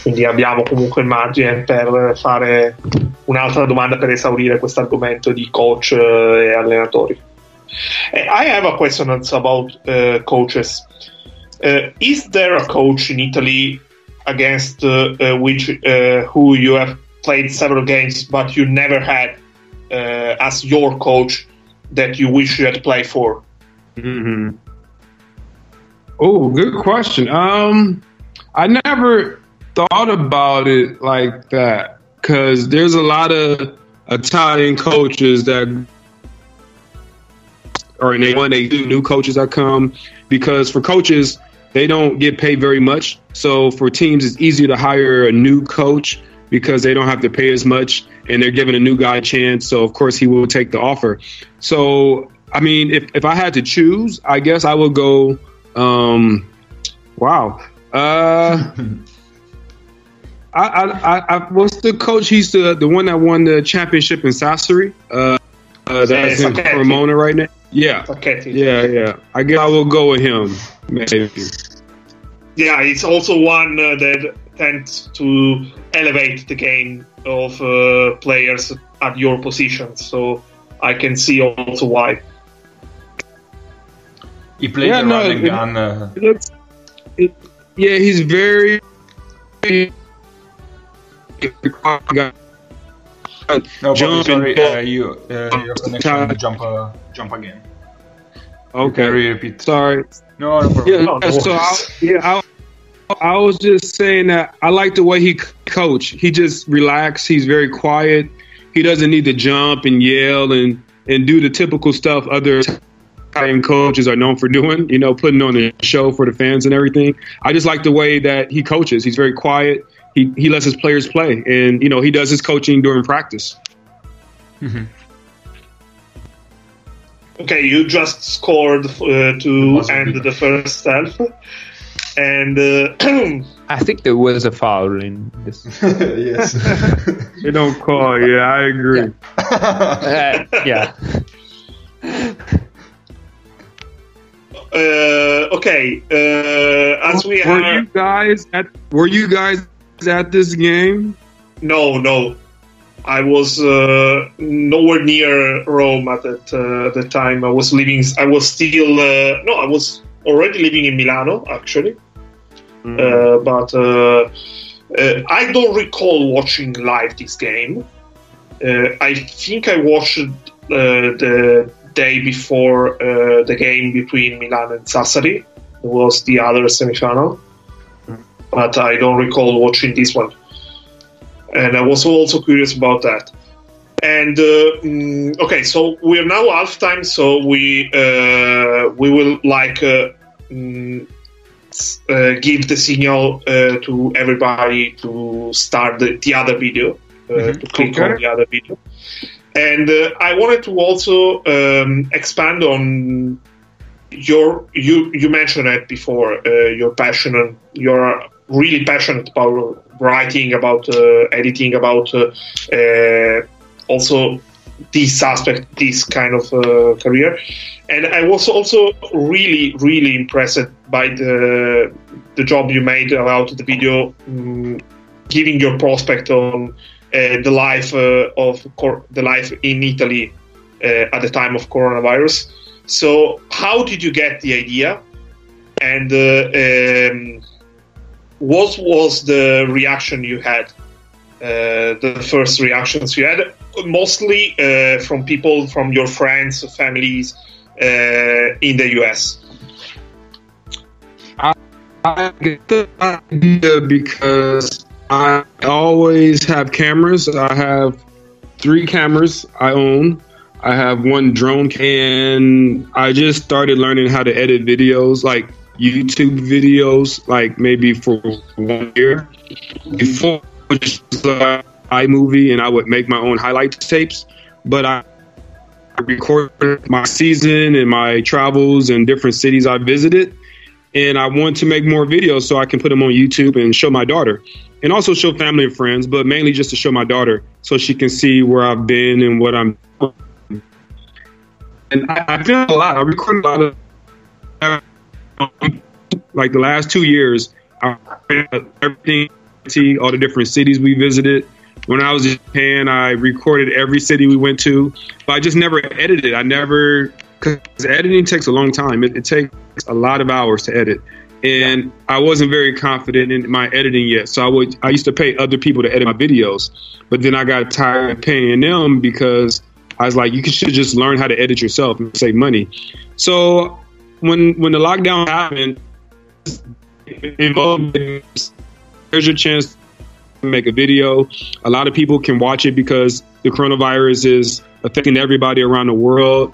Quindi abbiamo comunque il margine per fare un'altra domanda per esaurire questo argomento di coach eh, e allenatori. Eh, I have a question about uh, coaches. Uh, is there a coach in Italy against uh, which who you have played several games, but you never had uh, as your coach that you wish you had played for? hmm Oh, good question. Um, I never thought about it like that because there's a lot of Italian coaches that or they when they do new coaches that come because for coaches they don't get paid very much. So for teams, it's easier to hire a new coach because they don't have to pay as much and they're giving a new guy a chance. So of course he will take the offer. So I mean, if if I had to choose, I guess I would go. Um, wow. Uh, I, I, I, I what's the coach? He's the the one that won the championship in Sassari. Uh, uh, that's in. Cremona right now. Yeah, Okay. yeah, yeah. I guess I will go with him. Maybe. Yeah, it's also one uh, that tends to elevate the game of uh, players at your position. So I can see also why. He played Yeah, the no, run it- gun. Uh, It looks, it, yeah, he's very. no, Bobby, Jump sorry, and- uh, you, uh, your connection jump, uh, jump again. Okay, Can you repeat? sorry. No, no problem. Yeah, No, no so I, worries. yeah, I, I was just saying that I like the way he c- coach. He just relax. He's very quiet. He doesn't need to jump and yell and and do the typical stuff other Italian coaches are known for doing. You know, putting on a show for the fans and everything. I just like the way that he coaches. He's very quiet. He he lets his players play, and you know he does his coaching during practice. Okay, you just scored uh, to end the first half, and uh, I think there was a foul in this. yes. They don't call. Yeah, I agree. Uh, yeah. uh, okay, uh, as we were are you guys at Were you guys at this game? no, no, I was uh, nowhere near Rome at that uh, the time. I was living. I was still uh, no, I was already living in Milano actually. Uh, but uh, uh, I don't recall watching live this game. Uh, I think I watched uh, the day before uh, the game between Milan and Sassari. It was the other semifinal, but I don't recall watching this one. And I was also curious about that. And uh, mm, okay, so we're now halftime, so we uh, we will like uh, mm, uh, give the signal uh, to everybody to start the, the other video, uh, to click on the other video. And uh, I wanted to also um, expand on your you you mentioned it before. Uh, your passion and you're really passionate about writing, about uh, editing, about uh, uh, also this aspect, this kind of uh, career. And I was also really, really impressed by the the job you made about the video, um, giving your prospect on uh, the life uh, of cor- the life in Italy uh, at the time of coronavirus. So, how did you get the idea? And uh, um, what was the reaction you had? Uh, the first reactions you had, mostly uh, from people, from your friends, families uh, in the US. I get the idea because I always have cameras. I have three cameras I own. I have one drone and I just started learning how to edit videos, like YouTube videos, like maybe for one year. Before just like iMovie and I would make my own highlight tapes, but I recorded my season and my travels and different cities I visited and I want to make more videos so I can put them on YouTube and show my daughter, and also show family and friends, but mainly just to show my daughter so she can see where I've been and what I'm. And I, I feel a lot. I recorded a lot of like the last two years. I everything, all the different cities we visited. When I was in Japan, I recorded every city we went to, but I just never edited. I never because editing takes a long time. It, it takes a lot of hours to edit, and I wasn't very confident in my editing yet. So I would I used to pay other people to edit my videos, but then I got tired of paying them because I was like, you should just learn how to edit yourself and save money. So when when the lockdown happened, involved there's your chance to make a video. A lot of people can watch it because the coronavirus is affecting everybody around the world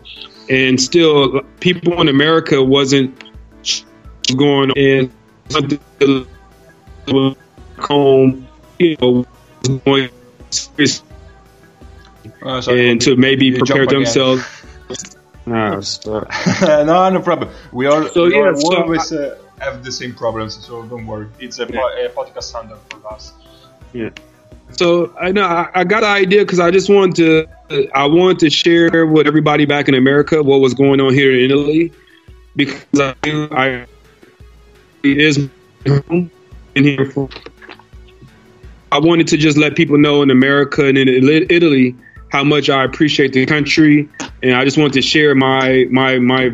and still people in America wasn't going and home, you know, going Uh, and to maybe prepare themselves. Ah, no, no problem. We are, So, we yeah, all so always uh, have the same problems, so don't worry. It's a, po- a podcast standard for us. Yeah. So I know I, I got an idea because I just wanted to I wanted to share with everybody back in America what was going on here in Italy because I I it is home in here for. I wanted to just let people know in America and in Italy how much I appreciate the country, and I just wanted to share my my my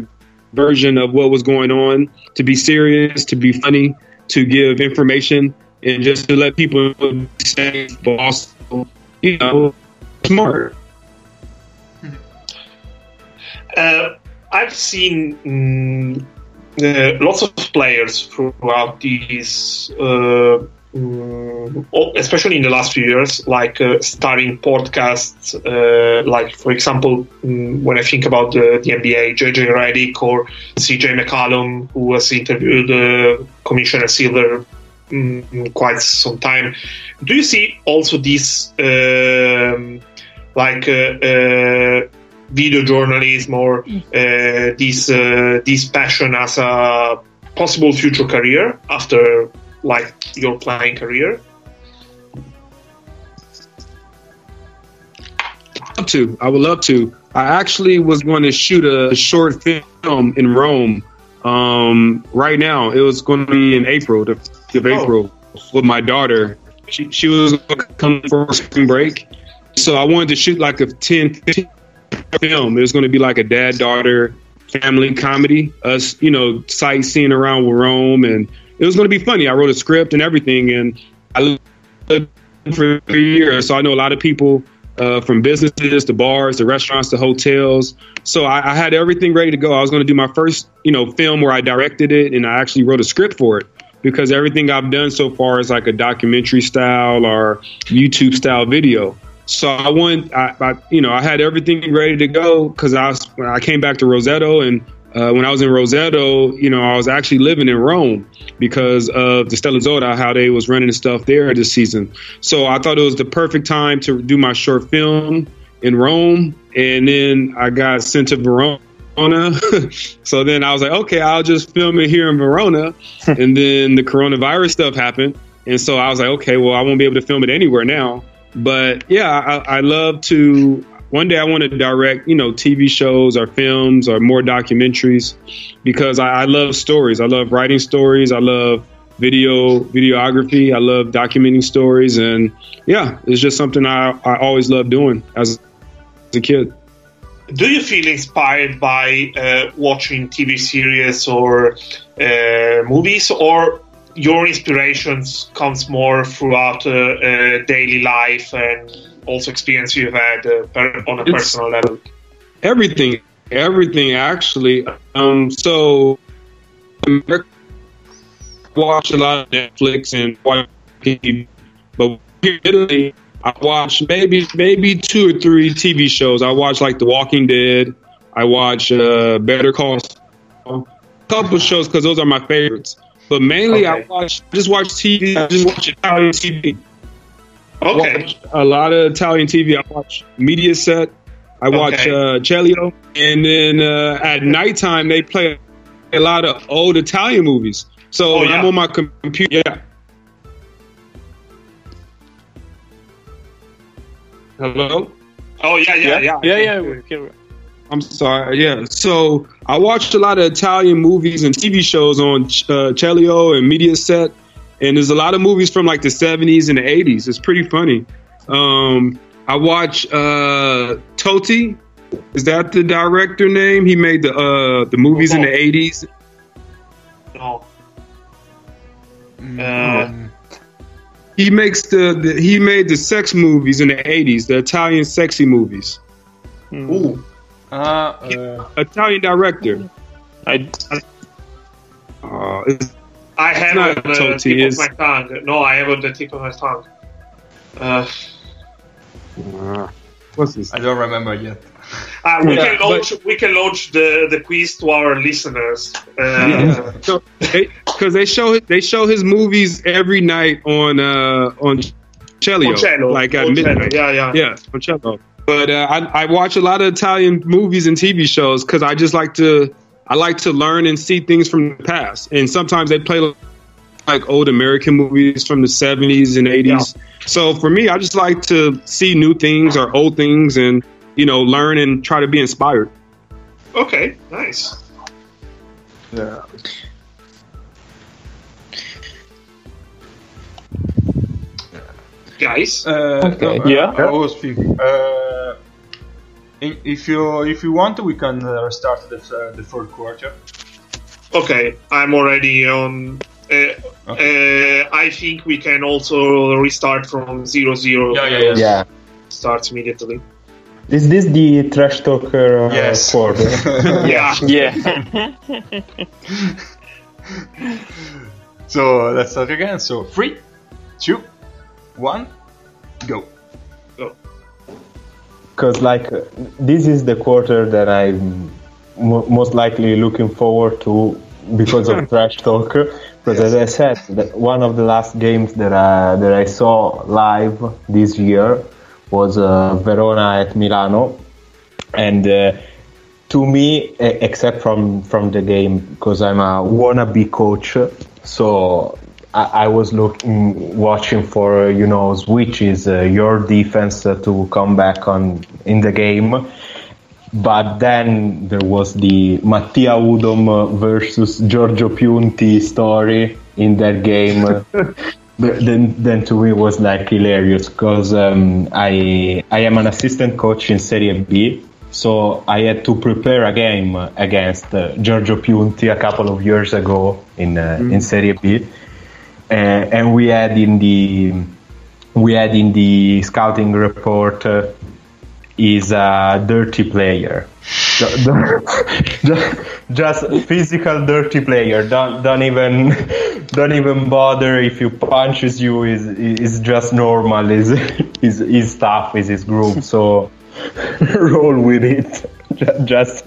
version of what was going on, to be serious, to be funny, to give information, and just to let people say, but also, you know, smart. Uh, I've seen mm, uh, lots of players throughout these, uh, oh, especially in the last few years, like uh, starting podcasts. Uh, like, for example, mm, when I think about the, the NBA, JJ Redick or CJ McCollum, who has interviewed uh, Commissioner Silver mm, quite some time. Do you see also this um, like uh, uh, video journalism or uh, this this passion as a possible future career after like your playing career? love to. I would love to. I actually was going to shoot a short film in Rome um, right now. It was going to be in April, the of April, with my daughter. She, she was going to come for spring break. So I wanted to shoot like a 10, 15 film. It was going to be like a dad daughter family comedy, us, you know, sightseeing around Rome. And it was going to be funny. I wrote a script and everything. And I lived for three years. So I know a lot of people uh, from businesses to bars to restaurants to hotels. So I, I had everything ready to go. I was going to do my first, you know, film where I directed it and I actually wrote a script for it because everything I've done so far is like a documentary style or YouTube style video. So I went, I, I you know, I had everything ready to go because I I came back to Roseto and uh, when I was in Roseto, you know, I was actually living in Rome because of the Stella Azzurra, how they was running the stuff there this season. So I thought it was the perfect time to do my short film in Rome. And then I got sent to Verona. so then I was like, okay, I'll just film it here in Verona. and then the coronavirus stuff happened. And so I was like, okay, well, I won't be able to film it anywhere now. But yeah, I, I love to one day I want to direct, you know, TV shows or films or more documentaries because I, I love stories. I love writing stories. I love video videography. I love documenting stories, and yeah, it's just something I, I always loved doing as, as a kid. Do you feel inspired by uh, watching TV series or uh, movies, or your inspirations comes more throughout uh, uh daily life and also experience you've had uh, on a it's personal level? Everything, everything actually. Um, so I watch a lot of Netflix and watch TV, but here in Italy, I watch maybe maybe two or three TV shows. I watch like The Walking Dead. I watch uh, Better Call Saul. A couple shows because those are my favorites. But mainly, okay. I watch I just watch TV. I just watch Italian TV. Okay. a lot of Italian TV. I watch Mediaset. I watch okay. uh, Cielo, and then uh, at nighttime they play a lot of old Italian movies. So oh, yeah. I'm on my computer. Yeah. Hello. Oh yeah, yeah, yeah, yeah, yeah. yeah. I'm sorry. Yeah. So I watched a lot of Italian movies and TV shows on uh, Cielo and Mediaset and there's a lot of movies from like the 70s and the 80s. It's pretty funny. Um, I watch uh, Totti. Is that the director name? He made the uh, the movies oh, in the 80s. No. Um, he makes the, the, he made the sex movies in the 80s, the Italian sexy movies. Ooh. Uh, uh, Italian director. I, uh, I have on the tip of my tongue. No, I have on the tip of my tongue. Uh, uh, what's this? I don't remember yet. Uh, we yeah, can launch. But, we can launch the, the quiz to our listeners. Uh, yeah. so, because they, they, show they show his movies every night on uh, on Cielo, Cielo. like at midnight. Yeah, yeah, yeah, on Cielo. But uh, I, I watch a lot of Italian movies and TV shows because I just like to I like to learn and see things from the past. And sometimes they play like old American movies from the 70s and 80s. Yeah. So for me, I just like to see new things or old things and, you know, learn and try to be inspired. Okay, nice. Yeah. Guys? Uh, okay. No, yeah. I was thinking. Uh, if you if you want, we can uh, restart the uh, the third quarter. Okay, I'm already on. Uh, uh, I think we can also restart from zero zero. Yeah, yeah, yeah. Yeah. Starts immediately. Is this the trash talker uh, Yes. quarter? Yeah. Yeah. So let's start again. So three, two, one, go. because like this is the quarter that I'm mo- most likely looking forward to because of trash talk. Because as I said, that one of the last games that I, that I saw live this year was uh, Verona at Milano, and uh, to me, e- except from from the game, because I'm a wannabe coach, so I, I was looking, watching for you know switches, uh, your defense uh, to come back on in the game. But then there was the Mattia Udom uh, versus Giorgio Piunti story in that game. Then, then to me was like hilarious because um, I I am an assistant coach in Serie B, so I had to prepare a game against uh, Giorgio Piunti a couple of years ago in uh, in Serie B, and we had in the we had in the scouting report uh, is a dirty player. Ju- ju- just physical dirty player. Don't don't even don't even bother if he punches you. Is is just normal. Is is is stuff. Is his group. So roll with it. Just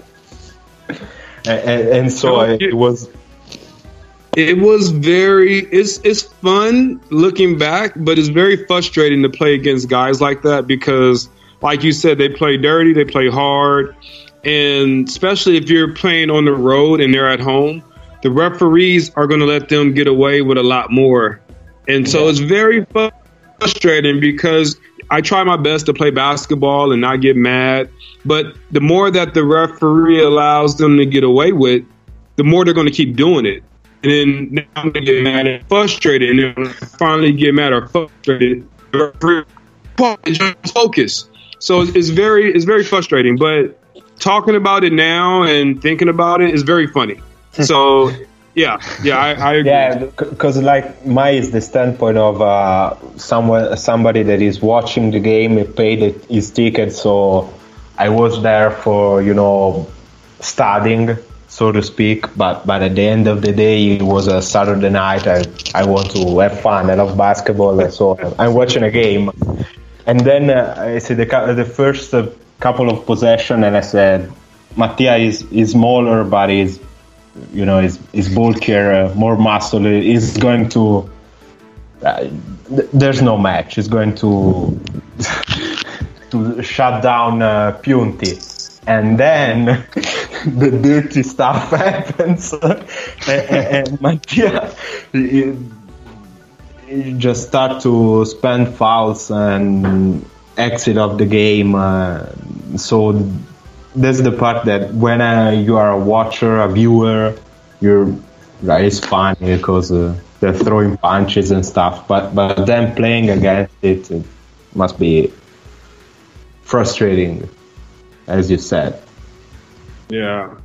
and, and, and so it was It was very it's it's fun looking back, but it's very frustrating to play against guys like that because like you said, they play dirty, they play hard, and especially if you're playing on the road and they're at home, the referees are going to let them get away with a lot more. And so it's very frustrating because I try my best to play basketball and not get mad, but the more that the referee allows them to get away with, the more they're going to keep doing it. And then now I'm going to get mad and frustrated, and then finally get mad or frustrated. The referee just focus. So it's, it's very it's very frustrating. But talking about it now and thinking about it is very funny. So yeah, yeah, I, I agree. Yeah, because like my is the standpoint of uh, someone, somebody that is watching the game, he paid his ticket, so I was there for you know studying, so to speak. But but at the end of the day, it was a Saturday night. I I want to have fun. I love basketball, and so I'm watching a game. And then uh, I see the, the first uh, couple of possession, and I said, Mattia is is smaller, but he's you know is is bulkier, uh, more muscle. Is going to. Uh, th- there's no match. He's going to to shut down uh, and then the dirty stuff happens, and, Mattia. he- he just start to spend fouls and exit of the game. Uh, so that's the part that when uh, you are a watcher, a viewer, you're right. It's fun because uh, they're throwing punches and stuff. But but then playing against it, it must be frustrating, as you said. Yeah,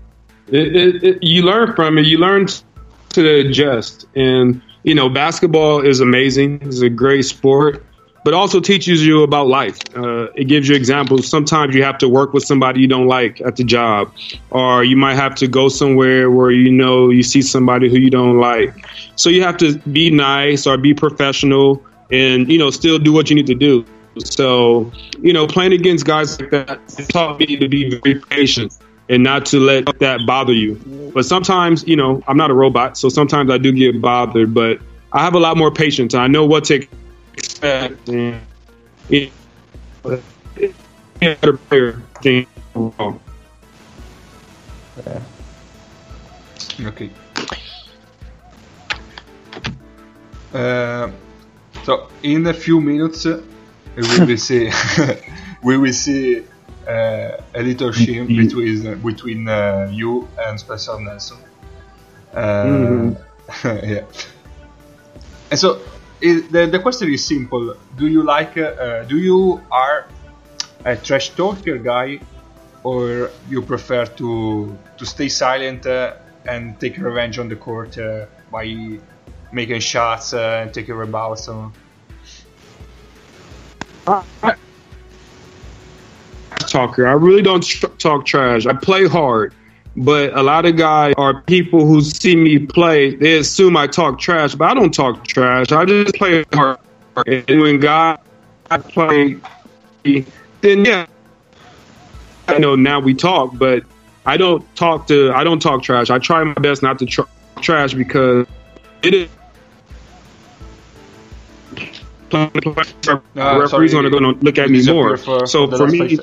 it, it, it, you learn from it. You learn to adjust, and you know, basketball is amazing. It's a great sport, but also teaches you about life. Uh, it gives you examples. Sometimes you have to work with somebody you don't like at the job, or you might have to go somewhere where you know you see somebody who you don't like. So you have to be nice or be professional, and you know, still do what you need to do. So, you know, playing against guys like that taught me to be very patient and not to let that bother you. But sometimes, you know, I'm not a robot, so sometimes I do get bothered, but I have a lot more patience. I know what to expect. And, you know, better player than wrong. Okay. Uh, so in a few minutes, uh, we will see we will see uh, a little shame between uh, between uh, you and Spencer Nelson. Uh, yeah. And so i the the question is simple: Do you like? Uh, uh, do you are a trash talker guy, or you prefer to to stay silent uh, and take revenge on the court uh, by making shots uh, and taking rebounds? So, talker. I really don't tr- talk trash. I play hard, but a lot of guys are people who see me play. They assume I talk trash, but I don't talk trash. I just play hard. And when guys play, then yeah, I know now we talk, but I don't talk to. I don't talk trash. I try my best not to tr- trash because it is. Uh, referees going to look at me more. for- so for me,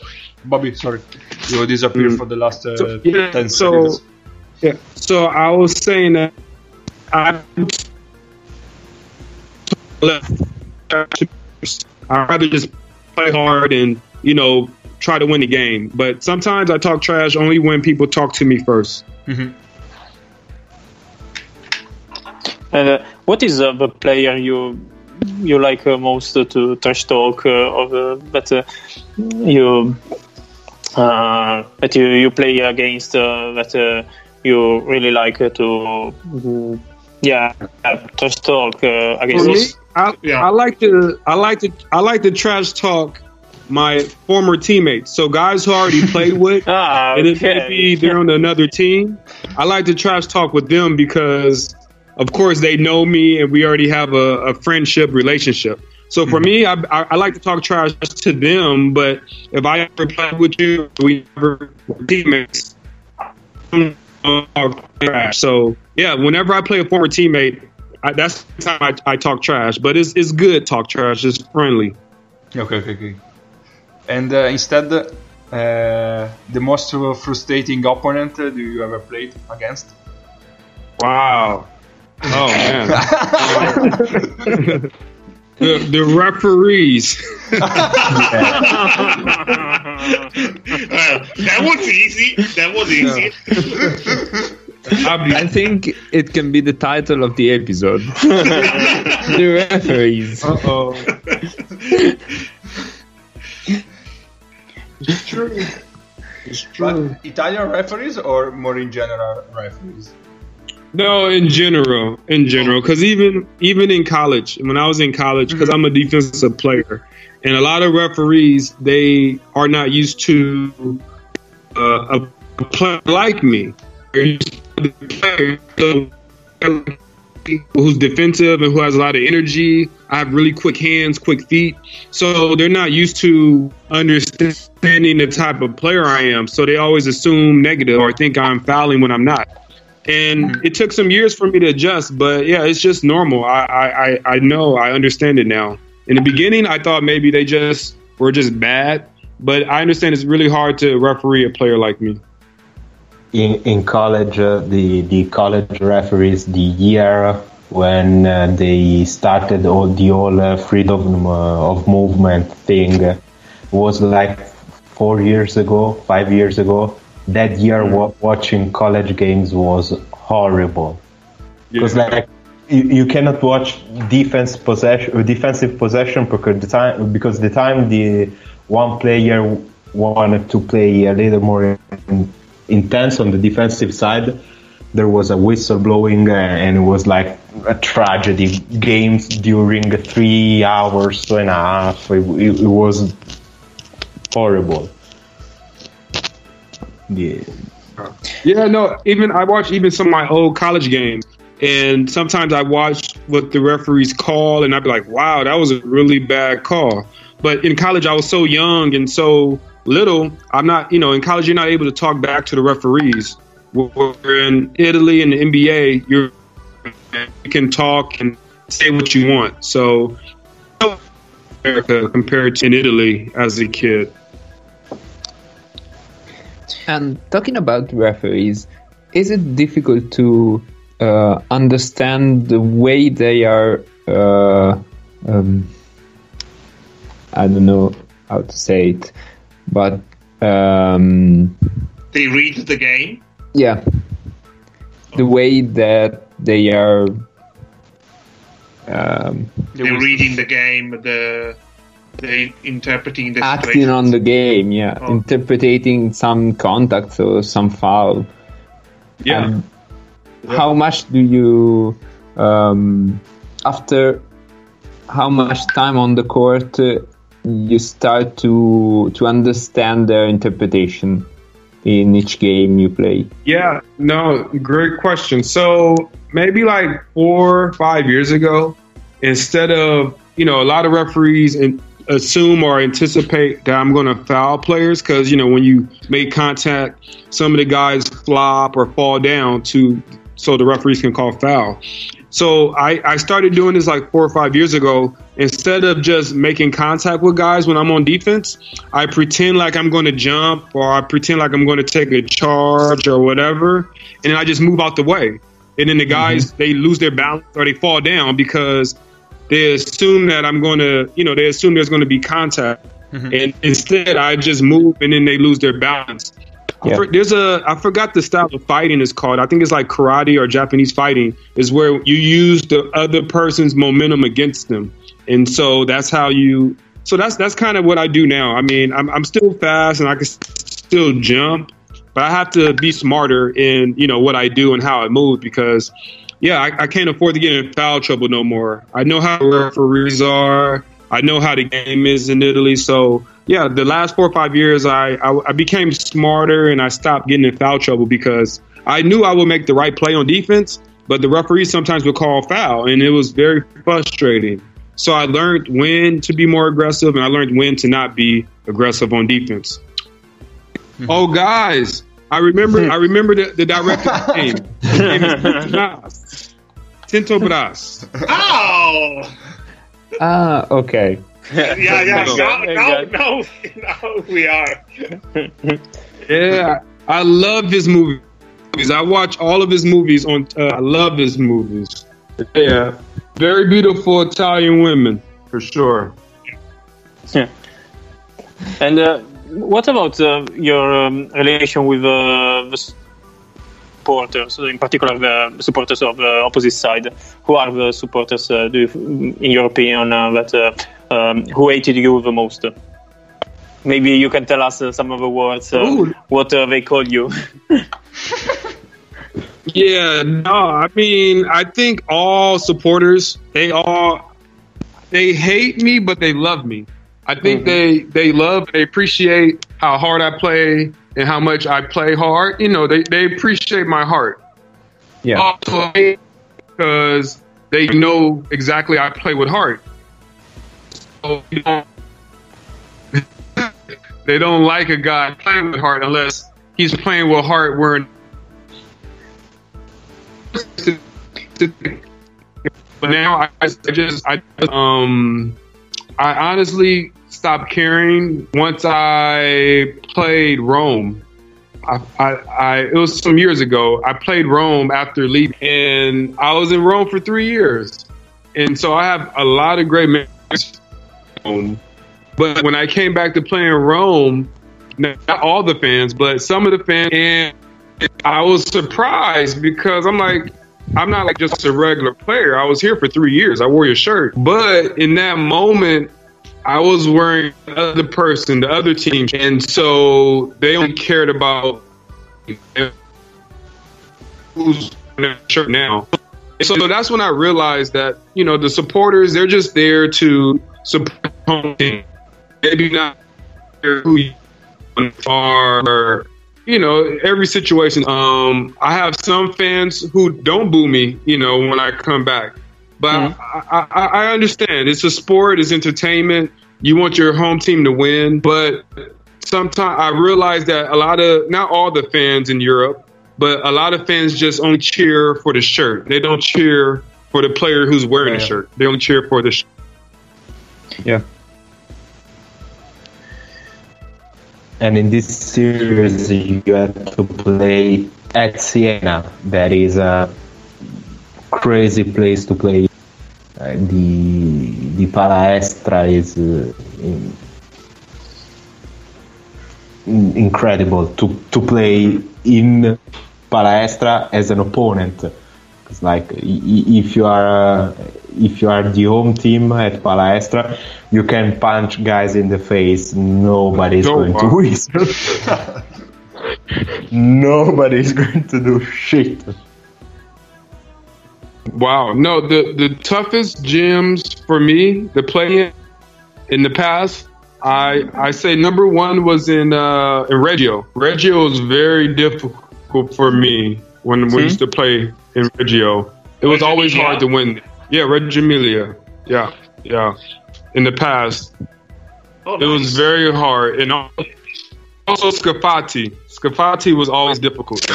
Bobby, sorry, you disappeared Mm. for the last uh, So, yeah, 10 so- seconds. Yeah. So I was saying that I I'd rather just play hard and you know try to win the game. But sometimes I talk trash only when people talk to me first. Mhm. And uh, what is uh, the player you you like uh, most uh, to trash talk uh, of uh, that uh, you uh, that you, you play against uh, that uh, you really like uh, to mm, yeah uh, trash talk uh, For against me. I, Yeah. I like to I like to I like to trash talk my former teammates. So guys who I already played with. Ah, and then okay. maybe they're on another team. I like to trash talk with them because, of course, they know me and we already have a, a friendship relationship. So for me, I, I, I like to talk trash to them. But if I ever play with you, we never were teammates. I don't talk trash. So yeah, whenever I play a former teammate, I, that's the time I, I talk trash. But it's it's good talk trash. It's friendly. Okay, okay, okay. And uh, instead, uh, the most frustrating opponent uh, do you ever played against? Wow. Oh man. the, the referees. Uh, that was easy. That was easy. I think it can be the title of the episode. the referees. Uh oh. it's true. It's true. But Italian referees or more in general referees? No, in general, in general, because even even in college, when I was in college, because I'm a defensive player, and a lot of referees they are not used to uh, a, player like me. They're used to the player so, who's defensive and who has a lot of energy. I have really quick hands, quick feet, so they're not used to understanding the type of player I am. So they always assume negative or think I'm fouling when I'm not and it took some years for me to adjust but yeah it's just normal. I, I i i know i understand it now. In the beginning i thought maybe they just were just bad but i understand it's really hard to referee a player like me. In in college, uh, the the college referees, the year when uh, they started all the whole uh, freedom uh, of movement thing uh, was like four years ago, five years ago. That year, wa- watching college games was horrible. Because like you, you cannot watch defense possession defensive possession because the time because the time the one player wanted to play a little more in- intense on the defensive side there was a whistle blowing uh, and it was like a tragedy. Games during three hours two and a half it, it, it was horrible yeah. Yeah no even i watch even some of my old college games and sometimes i watch what the referees call and i'd be like wow that was a really bad call. But in college i was so young and so little i'm not you know in college you're not able to talk back to the referees. Where in italy and the nba you can talk and say what you want. So america compared to in italy as a kid And talking about referees, is it difficult to uh, understand the way they are? Uh, um, I don't know how to say it, but um, They read the game. yeah, the way that they are. Um, They're reading the game. The they interpreting the acting situation. on the game, yeah, Oh. interpreting some contacts or some foul. Yeah. And How much do you, um, after how much time on the court, uh, you start to to understand their interpretation in each game you play? Yeah, no, great question. So maybe like four or five years ago, instead of, you know, a lot of referees in, assume or anticipate that I'm going to foul players because, you know, when you make contact, some of the guys flop or fall down to so the referees can call foul. So I, I started doing this like four or five years ago. Instead of just making contact with guys when I'm on defense, I pretend like I'm going to jump or I pretend like I'm going to take a charge or whatever, and then I just move out the way. And then the mm-hmm. guys they lose their balance or they fall down because they assume that I'm going to, you know, they assume there's going to be contact, mm-hmm. and instead I just move and then they lose their balance. Yeah. There's a I forgot the style of fighting is called. I think it's like karate or Japanese fighting is where you use the other person's momentum against them, and so that's how you. So that's that's kind of what I do now. I mean, I'm I'm still fast and I can still jump, but I have to be smarter in you know what I do and how I move because yeah, I, I can't afford to get in foul trouble no more. I know how referees are. I know how the game is in Italy. So yeah, the last four or five years, I, I I became smarter and I stopped getting in foul trouble because I knew I would make the right play on defense, but the referees sometimes would call foul, and it was very frustrating. So I learned when to be more aggressive, and I learned when to not be aggressive on defense. Hmm. Oh, guys, I remember. I remember the, the director's name. His name is Tinto Brass. Tinto Brass. Oh, Ah, okay. yeah, yeah. Thank Now, God. now, Thank now, now we are. Yeah, I love his movies. I watch all of his movies on. Uh, I love his movies. Yeah, very beautiful Italian women for sure. Yeah. And uh, what about uh, your um, relation with uh, the supporters, in particular the supporters of the opposite side? Who are the supporters, uh, do you, in your opinion, uh, that uh, um, who hated you the most? Maybe you can tell us uh, some of the words, uh, what uh, they call you. Yeah, no, I mean, I think all supporters, they all, they hate me, but they love me. I think they they love, they appreciate how hard I play and how much I play hard. You know, they they appreciate my heart. Yeah. Also, because they know exactly I play with heart. So, you know, they don't like a guy playing with heart unless he's playing with heart wearing. But now I, I just I um I honestly stopped caring once I played Rome. I, I, I it was some years ago. I played Rome after leaving, and I was in Rome for three years, and so I have a lot of great memories. But when I came back to playing Rome, not all the fans, but some of the fans, and I was surprised because I'm like, I'm not like just a regular player. I was here for three years. I wore your shirt, but in that moment, I was wearing the other person, the other team, and so they only cared about who's shirt now. And so that's when I realized that you know the supporters they're just there to support the home team. Maybe not who you are, you know every situation. Um, I have some fans who don't boo me, you know, when I come back. But mm-hmm. I, I, I understand it's a sport, it's entertainment. You want your home team to win, but sometimes I realize that a lot of not all the fans in Europe, but a lot of fans just only cheer for the shirt. They don't cheer for the player who's wearing the shirt. They only cheer for the shirt. Yeah. And in this series, you have to play at Siena. That is a crazy place to play. The the PalaEstra is uh, in- in- incredible to to play in PalaEstra as an opponent. It's like if you are uh, if you are the home team at PalaEstra, you can punch guys in the face. Nobody's Oh, going to whistle. Nobody's going to do shit. Wow. No, the, the toughest gyms for me to play in in the past, I I say number one was in uh, in Reggio. Reggio was very difficult for me when we used to play in Reggio. It was Reggio always Emilia? hard to win. Yeah, Reggio Emilia. Yeah, yeah. In the past, Oh, it was very hard, and also Scafati. Scafati was always difficult.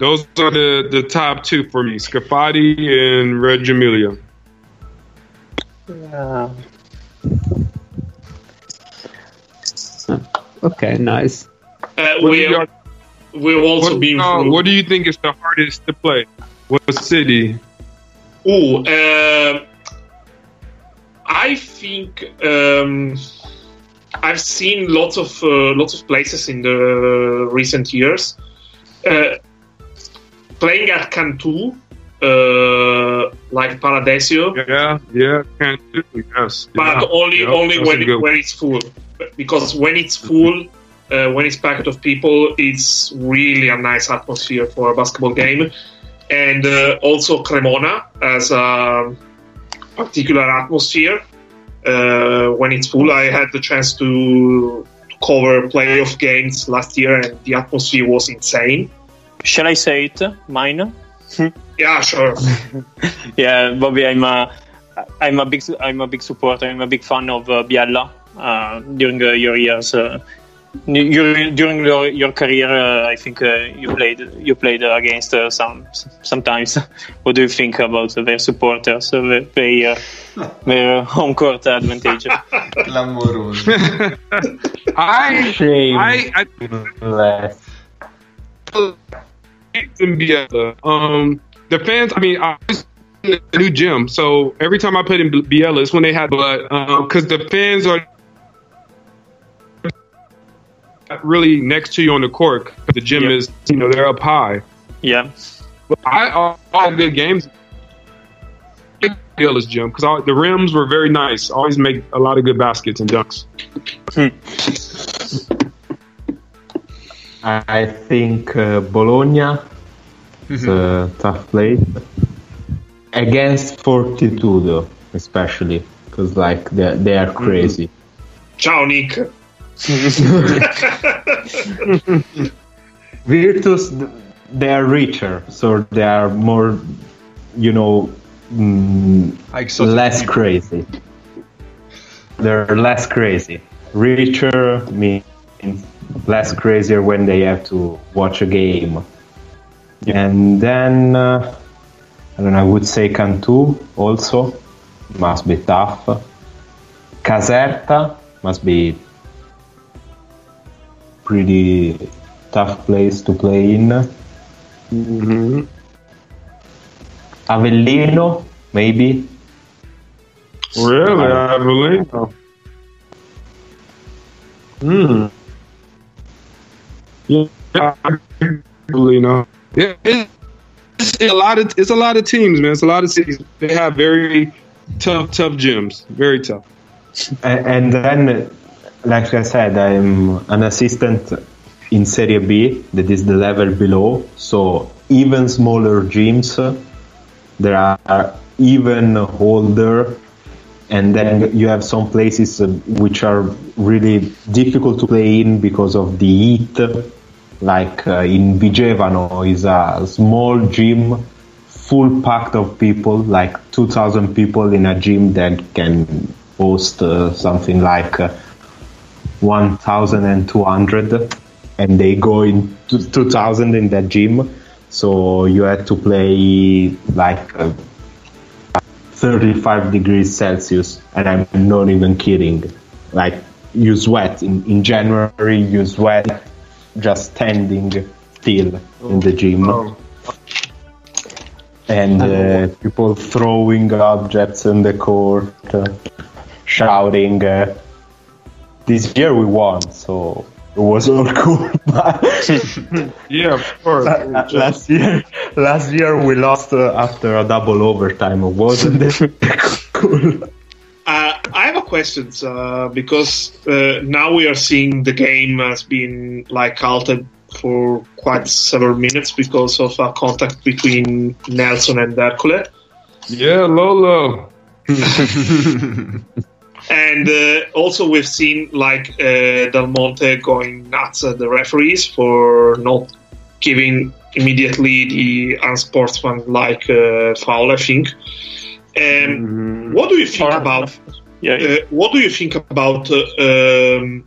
Those are the, the top two for me: Scafati and Reggio Emilia. Uh, Okay, nice. Uh, What, we do you- we've also what, been uh, what do you think is the hardest to play? What city? Ooh, uh, I think um, I've seen lots of uh, lots of places in the recent years. Uh, playing at Cantu, uh, like PalaDesio, Yeah, yeah, can't. Yes, but yeah, only yeah, only when it, when it's full. Because when it's full, uh, when it's packed of people, it's really a nice atmosphere for a basketball game. And uh, also Cremona has a particular atmosphere. Uh, when it's full, I had the chance to cover playoff games last year, and the atmosphere was insane. Shall I say it? Mine? Yeah, sure. yeah, Bobby, I'm a, I'm a big, I'm a big supporter. I'm a big fan of uh, Biella. Uh, during uh, your years, uh, your, during your, your career, uh, I think uh, you played, you played uh, against uh, some sometimes. what do you think about their supporters, uh, their, their, uh, their home court advantage? Clamoroso. I, Shame. I, I Less. In Biella. Um, the fans. I mean, I was in a new gym, so every time I played in Biella, it's when they had, but because the fans are really next to you on the court. 'cause The gym Yep. is, you know, they're up high. yeah, But I all, all good games. Biella's gym because the rims were very nice. Always make a lot of good baskets and dunks. I think uh, Bologna is a tough place against Fortitudo, especially because like they they are crazy. Ciao, Nick. Virtus, they are richer, so they are more, you know, mm, less crazy. They're less crazy. Richer means less crazier when they have to watch a game. And then, uh, I don't know, I would say Cantu also. Must be tough. Caserta must be pretty tough place to play in. Avellino, maybe. Really, Avellino. Hmm. Yeah, believe no. Yeah, it's, a lot of it's a lot of teams, man. It's a lot of cities. They have very tough, tough gyms. Very tough. And then, like I said, I'm an assistant in Serie B, that is the level below. So even smaller gyms, there are even older, and then you have some places which are really difficult to play in because of the heat. Like uh, in Vigevano is a small gym full packed of people, like 2,000 people in a gym that can host uh, something like uh, 1,200, and they go in to 2,000 in that gym. So you had to play like uh, 35 degrees Celsius, and I'm not even kidding. Like you sweat in, in January, you sweat just standing still in the gym and uh, people throwing objects in the court, uh, shouting. Uh, this year we won, so it was all cool. But Yeah, of course. la- last year, last year we lost uh, after a double overtime. It Wasn't it cool? Uh, I have a question uh, because uh, now we are seeing the game has been like halted for quite several minutes because of a contact between Nelson and Hercule. Yeah, Lolo. And uh, also, we've seen like uh, Dalmonte going nuts at the referees for not giving immediately the unsportsmanlike uh, foul. I think. Um, What do you think Or- about? Yeah, Uh, what do you think about uh, um,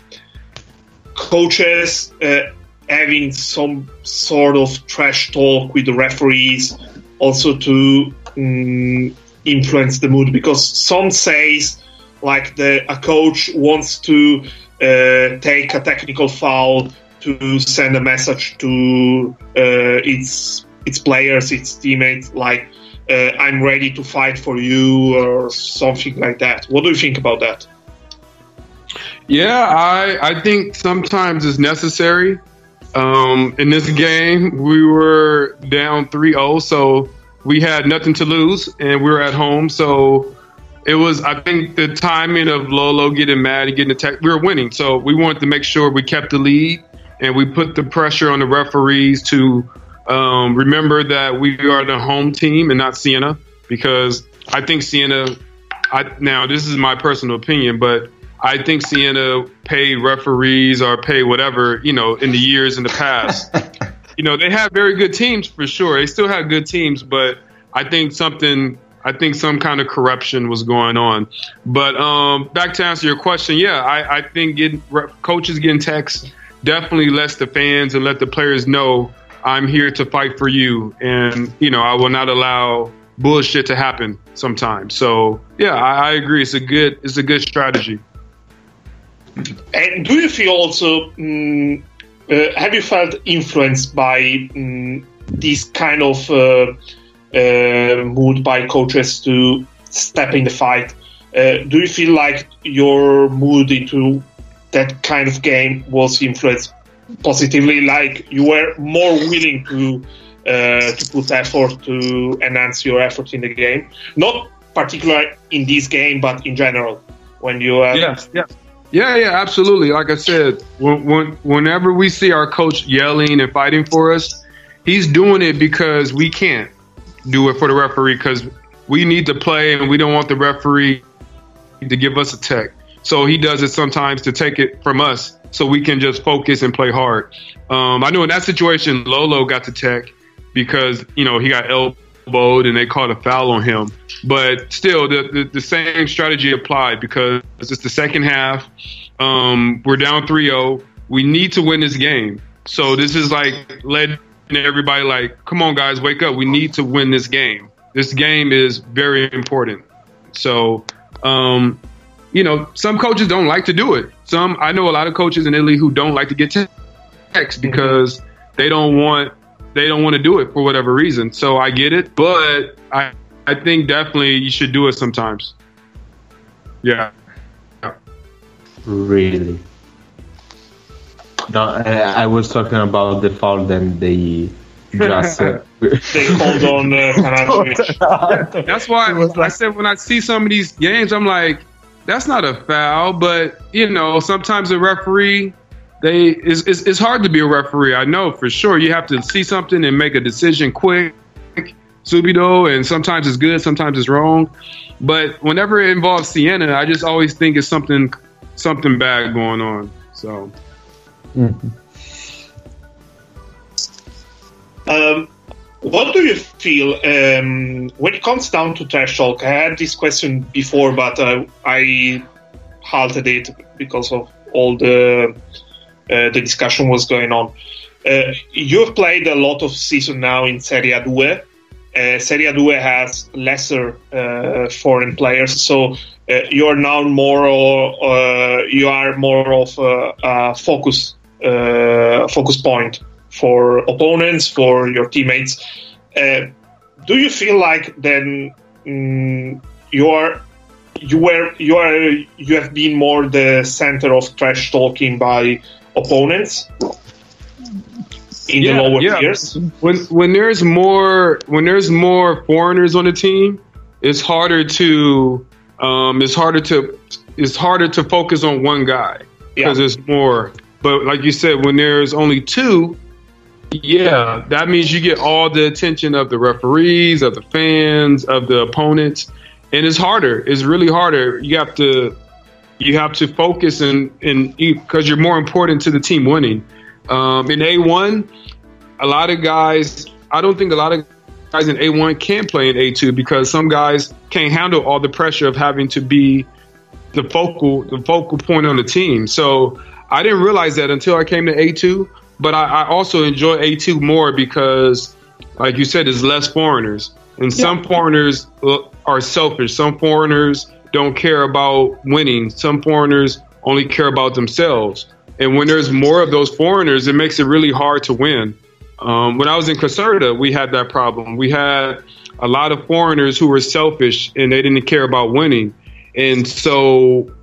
coaches uh, having some sort of trash talk with the referees, also to mm, influence the mood? Because some says like the a coach wants to uh, take a technical foul to send a message to uh, its its players, its teammates, like. Uh, I'm ready to fight for you, or something like that. What do you think about that? Yeah, I I think sometimes it's necessary. Um, in this game, we were down 3-0, so we had nothing to lose, and we were at home. So it was, I think, the timing of Lolo getting mad and getting attacked. We were winning, so we wanted to make sure we kept the lead, and we put the pressure on the referees to um, remember that we are the home team and not Siena, because I think Siena. I, now, this is my personal opinion, but I think Siena paid referees or paid whatever, you know, in the years in the past. you know, they have very good teams for sure. They still have good teams, but I think something, I think some kind of corruption was going on. But um, back to answer your question, yeah, I, I think getting coaches getting techs definitely lets the fans and let the players know I'm here to fight for you, and you know I will not allow bullshit to happen sometimes. So yeah, I, I agree. It's a good, it's a good strategy. And do you feel also, mm, uh, have you felt influenced by mm, this kind of uh, uh, mood by coaches to step in the fight? Uh, do you feel like your mood into that kind of game was influenced positively? Like you were more willing to uh, to put effort to enhance your effort in the game, not particular in this game, but in general. When you uh, Yes, yes. Yeah, yeah, absolutely. Like I said, when, when, whenever we see our coach yelling and fighting for us, he's doing it because we can't do it for the referee because we need to play and we don't want the referee to give us a tech. So he does it sometimes to take it from us so we can just focus and play hard. Um, I know in that situation, Lolo got to tech because, you know, he got elbowed and they called a foul on him. But still, the, the, the same strategy applied because it's the second half. Um, we're down 3 0. We need to win this game. So this is like letting everybody, like, come on, guys, wake up. We need to win this game. This game is very important. So, um, you know, some coaches don't like to do it. Some, I know a lot of coaches in Italy who don't like to get techs because they don't want they don't want to do it for whatever reason. So I get it, but I I think definitely you should do it sometimes. Yeah. Really? No, I, I was talking about the foul. Then they just. Uh, they called on uh. That's why I said when I see some of these games, I'm like, that's not a foul. But you know, sometimes a referee, they it's, it's, it's hard to be a referee. I know for sure. You have to see something and make a decision quick, subido, and sometimes it's good, sometimes it's wrong. But whenever it involves Siena, I just always think it's something something bad going on. So Um, what do you feel um, when it comes down to trash talk? I had this question before, but uh, I halted it because of all the uh, the discussion was going on. Uh, you've played a lot of season now in Serie 2. Uh, Serie 2 has lesser uh, foreign players, so uh, you are now more uh, you are more of a, a focus focus point for opponents, for your teammates. Uh, do you feel like then mm, you are you were you are you have been more the center of trash talking by opponents in Yeah, the lower yeah. tiers. when when there's more when there's more foreigners on the team, it's harder to um, it's harder to it's harder to focus on one guy because Yeah. there's more. But like you said, when there's only two, yeah, that means you get all the attention of the referees, of the fans, of the opponents, and it's harder. It's really harder. You have to you have to focus and and because you're more important to the team winning. Um, in A one, a lot of guys. I don't think a lot of guys in A one can play in A two because some guys can't handle all the pressure of having to be the focal the focal point on the team. So I didn't realize that until I came to A two. But I, I also enjoy A two more because, like you said, there's less foreigners, and some foreigners are selfish. Some foreigners don't care about winning. Some foreigners only care about themselves. And when there's more of those foreigners, it makes it really hard to win. Um, when I was in Caserta, we had that problem. We had a lot of foreigners who were selfish and they didn't care about winning. And so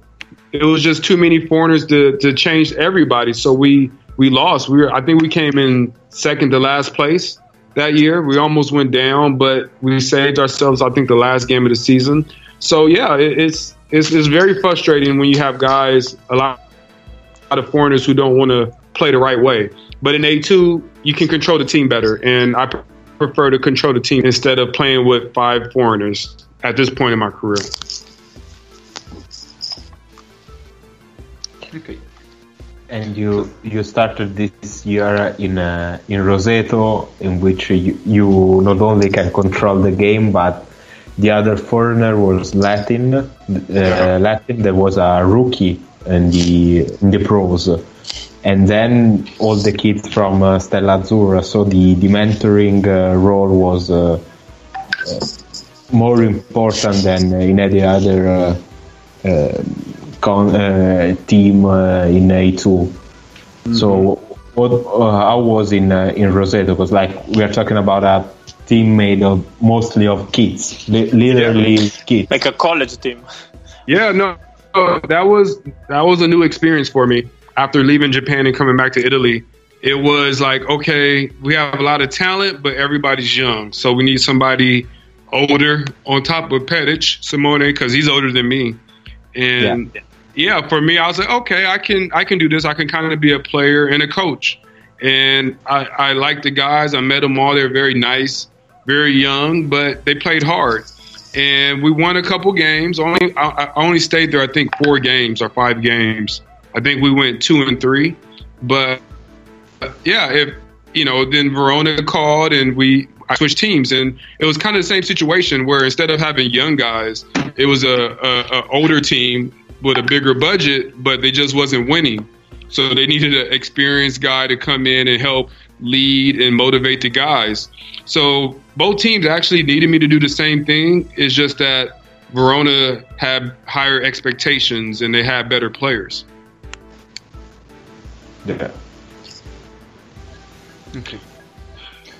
it was just too many foreigners to, to change everybody. So we, we lost. We were, I think we came in second to last place that year. We almost went down, but we saved ourselves, I think, the last game of the season. So yeah, it, it's, it's, it's very frustrating when you have guys, a lot lot of foreigners who don't want to play the right way. But in A2, you can control the team better, and I prefer to control the team instead of playing with five foreigners at this point in my career. Ok. And you you started this year in uh, in Roseto, in which you, you not only can control the game, but the other foreigner was Latin. Uh, Latin, there was a rookie in the in the pros, and then all the kids from uh, Stella Azzurra. So the the mentoring uh, role was uh, uh, more important than in any other. Con- uh, team uh, in A2. So, what uh, how was in uh, in Roseto? Because like we are talking about a team made of mostly of kids, li- literally kids. Like a college team. Yeah, no, no, that was that was a new experience for me after leaving Japan and coming back to Italy. It was like, okay, we have a lot of talent, but everybody's young, so we need somebody older on top of Petić, Simone, because he's older than me. And yeah. For me, I was like, okay, I can I can do this. I can kind of be a player and a coach. And I, I like the guys. I met them all. They're very nice, very young, but they played hard. And we won a couple games. Only I, I only stayed there, I think, four games or five games. I think we went two and three. But yeah, if you know, then Verona called and we I switched teams, and it was kind of the same situation where instead of having young guys, it was a, a, a older team with a bigger budget, but they just wasn't winning. So they needed an experienced guy to come in and help lead and motivate the guys. So both teams actually needed me to do the same thing. It's just that Verona had higher expectations and they had better players. Yeah. Ok,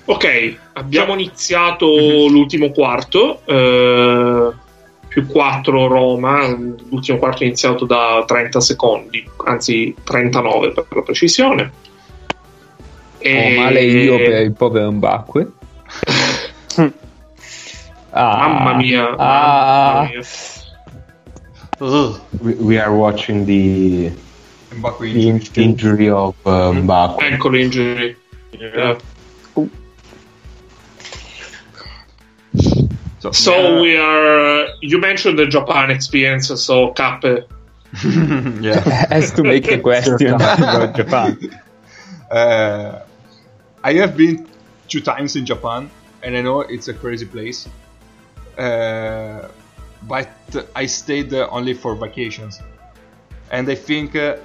Ok, abbiamo iniziato l'ultimo quarto, eh, più 4 Roma, l'ultimo quarto iniziato da 30 secondi, anzi 39 per la precisione. Ho male io per il povero Mbacque. Ah, Mamma mia, ah. mamma mia. Ugh. We, we are watching the the in- injury of uh, Mbappe. Ecco l'injury. Yeah. So, So uh, we are. You mentioned the Japan experience, so Cappe. yeah. Has to make a question about Japan. Uh, I have been two times in Japan, and I know it's a crazy place. Uh, but I stayed there only for vacations, and I think uh,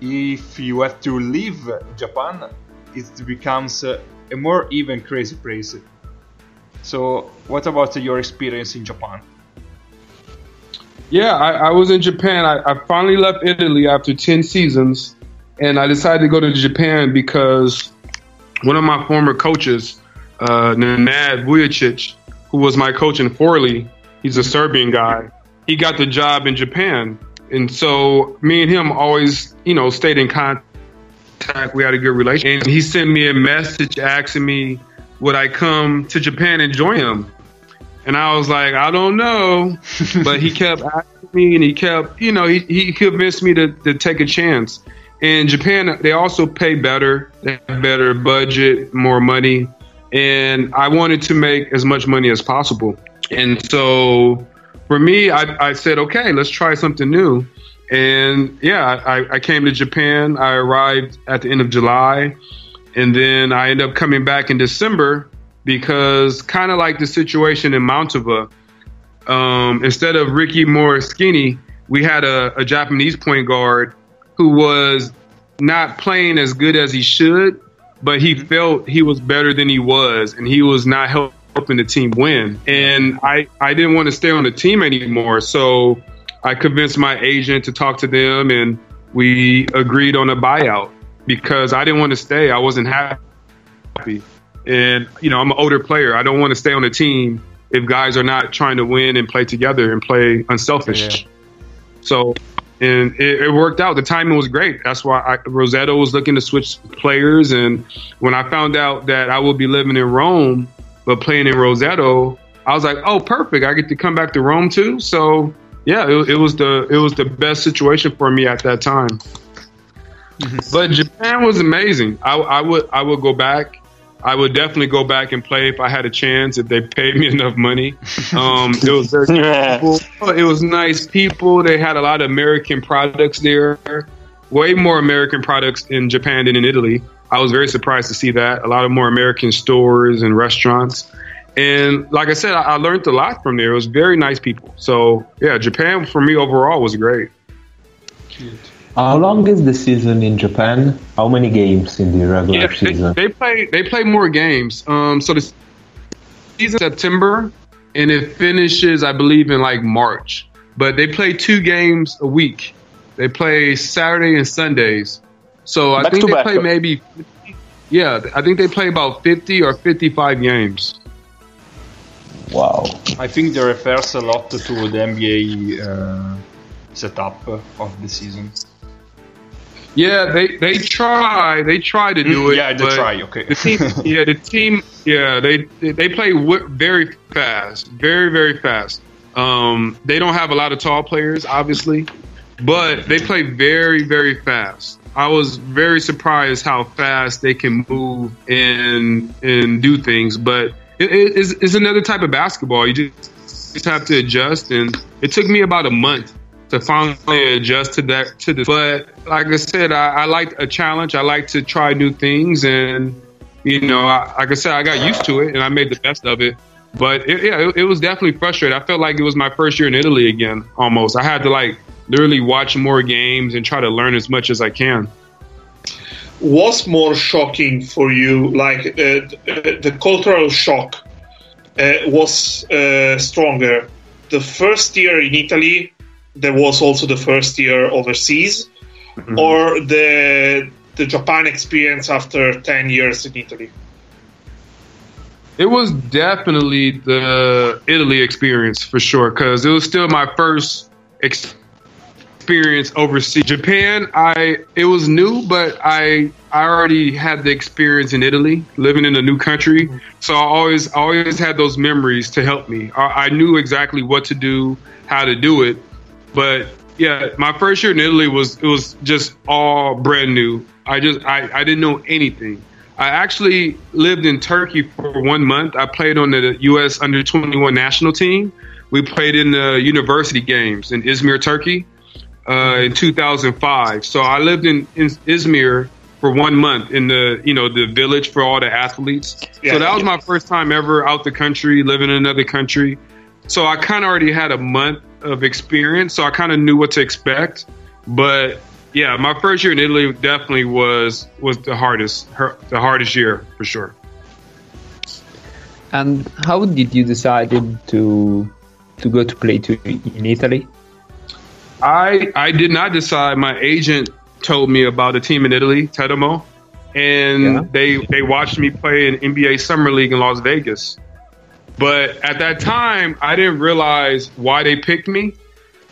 if you have to leave Japan, it becomes uh, a more even crazy place. So, what about your experience in Japan? Yeah, I, I was in Japan. I, I finally left Italy after 10 seasons, and I decided to go to Japan because one of my former coaches, uh, Nenad Vucinic, who was my coach in Forlì, he's a Serbian guy, he got the job in Japan. And so me and him always, you know, stayed in contact. We had a good relationship. And he sent me a message asking me, would I come to Japan and join him? And I was like, I don't know. but he kept asking me and he kept, you know, he, he convinced me to, to take a chance. In Japan, they also pay better. They have better budget, more money. And I wanted to make as much money as possible. And so for me, I, I said, okay, let's try something new. And yeah, I, I came to Japan. I arrived at the end of July. And then I end up coming back in December because, kind of like the situation in Mantova, um, instead of Ricky Morishige, we had a, a Japanese point guard who was not playing as good as he should, but he felt he was better than he was, and he was not helping the team win. And I, I didn't want to stay on the team anymore. So I convinced my agent to talk to them, and we agreed on a buyout because I didn't want to stay. I wasn't happy. And, you know, I'm an older player. I don't want to stay on the team if guys are not trying to win and play together and play unselfish. Yeah. So, and it, it, worked out. The timing was great. That's why I, Roseto was looking to switch players. And when I found out that I would be living in Rome, but playing in Roseto, I was like, oh, perfect. I get to come back to Rome too. So, yeah, it, it was the it was the best situation for me at that time. Mm-hmm. But Japan was amazing. I, I would I would go back. I would definitely go back and play if I had a chance, if they paid me enough money. Um, it was very cool. It was nice people. They had a lot of American products there, way more American products in Japan than in Italy. I was very surprised to see that. A lot of more American stores and restaurants. And like I said, I, I learned a lot from there. It was very nice people. So, yeah, Japan for me overall was great. How long is the season in Japan? How many games in the regular yeah, season? They, they play they play more games. Um, so the season September, and it finishes, I believe, in like March. But they play two games a week. They play Saturday and Sundays. So I back think they back. play maybe, yeah, I think they play about fifty or fifty-five games. Wow. I think they refers a lot to the NBA uh, setup of the season. Yeah, they they try they try to do mm, it. Yeah, they try. Okay. The team, yeah, the team, yeah, they they play very fast, very very fast. Um, they don't have a lot of tall players, obviously, but they play very very fast. I was very surprised how fast they can move and and do things, but it, it, it's, it's another type of basketball. You just, just have to adjust, and it took me about a month to finally adjust to that to this. But like I said, I, I like a challenge. I like to try new things, and you know, I, like I said, I got used to it, and I made the best of it. But it, yeah, it, it was definitely frustrating. I felt like it was my first year in Italy again. Almost, I had to like literally watch more games and try to learn as much as I can. What's more shocking for you, like uh, the cultural shock, uh, was uh, stronger? The first year in Italy there was also the first year overseas, mm-hmm. or the the Japan experience after ten years in Italy? It was definitely the Italy experience for sure because it was still my first experience overseas. Japan, I it was new, but I I already had the experience in Italy, living in a new country. So I always always had those memories to help me. I, I knew exactly what to do, how to do it. But yeah, my first year in Italy was it was just all brand new. I just I, I didn't know anything. I actually lived in Turkey for one month. I played on the U.S. under 21 national team. We played in the university games in Izmir, Turkey, uh, in 2005. So I lived in, in, Izmir for one month in the you know the village for all the athletes. Yeah. So that was my first time ever out the country, living in another country. So I kind of already had a month of experience, so I kind of knew what to expect. But yeah, my first year in Italy definitely was was the hardest, the hardest year for sure. And how did you decide to to go to play to in Italy? I I did not decide. My agent told me about a team in Italy, Teramo, and yeah. they they watched me play in NBA Summer League in Las Vegas. But at that time, I didn't realize why they picked me.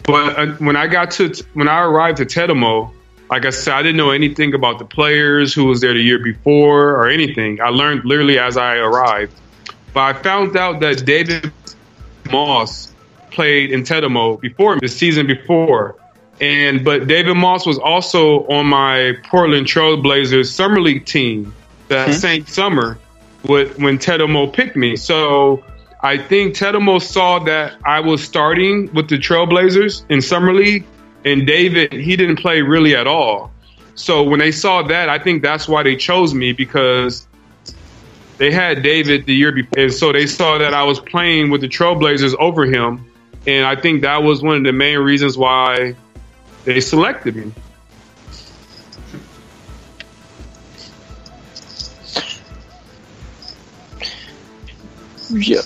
But uh, when I got to when I arrived at Teramo, like I said, I didn't know anything about the players who was there the year before or anything. I learned literally as I arrived. But I found out that David Moss played in Teramo before the season before. And but David Moss was also on my Portland Trailblazers summer league team that mm-hmm. same summer with, when Teramo picked me. So I think Teramo saw that I was starting with the Trailblazers in summer league and David, he didn't play really at all. So when they saw that, I think that's why they chose me because they had David the year before. And so they saw that I was playing with the Trailblazers over him. And I think that was one of the main reasons why they selected me. Yeah.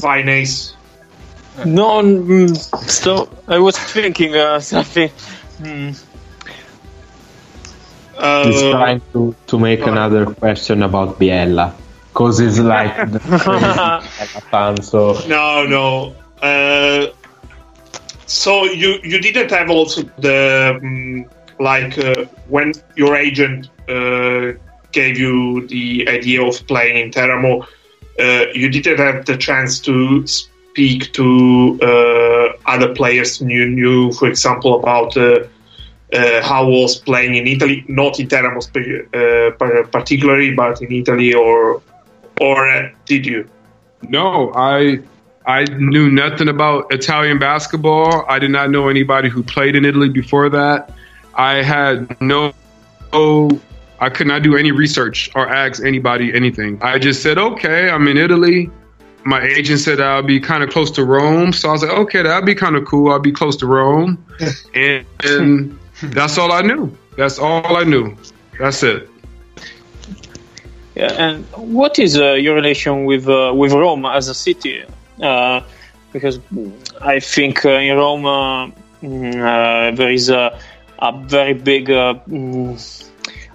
Finance. No, mm, so I was thinking uh, something. Mm. Uh, He's trying to, to make another question about Biella because it's like the fan. So no, no. Uh, so you you didn't have also the um, like uh, when your agent uh, gave you the idea of playing in Teramo, uh, you didn't have the chance to speak to uh, other players you knew, for example, about uh, uh, how was playing in Italy, not in Teramo particularly, but in Italy, or or did you? No, I I knew nothing about Italian basketball. I did not know anybody who played in Italy before that. I had no, no I could not do any research or ask anybody anything. I just said, okay, I'm in Italy my agent said I'll be kind of close to Rome. So I was like, okay, that'd be kind of cool. I'll be close to Rome. and, and that's all I knew. That's all I knew. That's it. Yeah, and what is uh, your relation with uh, with Rome as a city? Uh, because I think uh, in Rome uh, mm, uh, there is a, a very big, mm,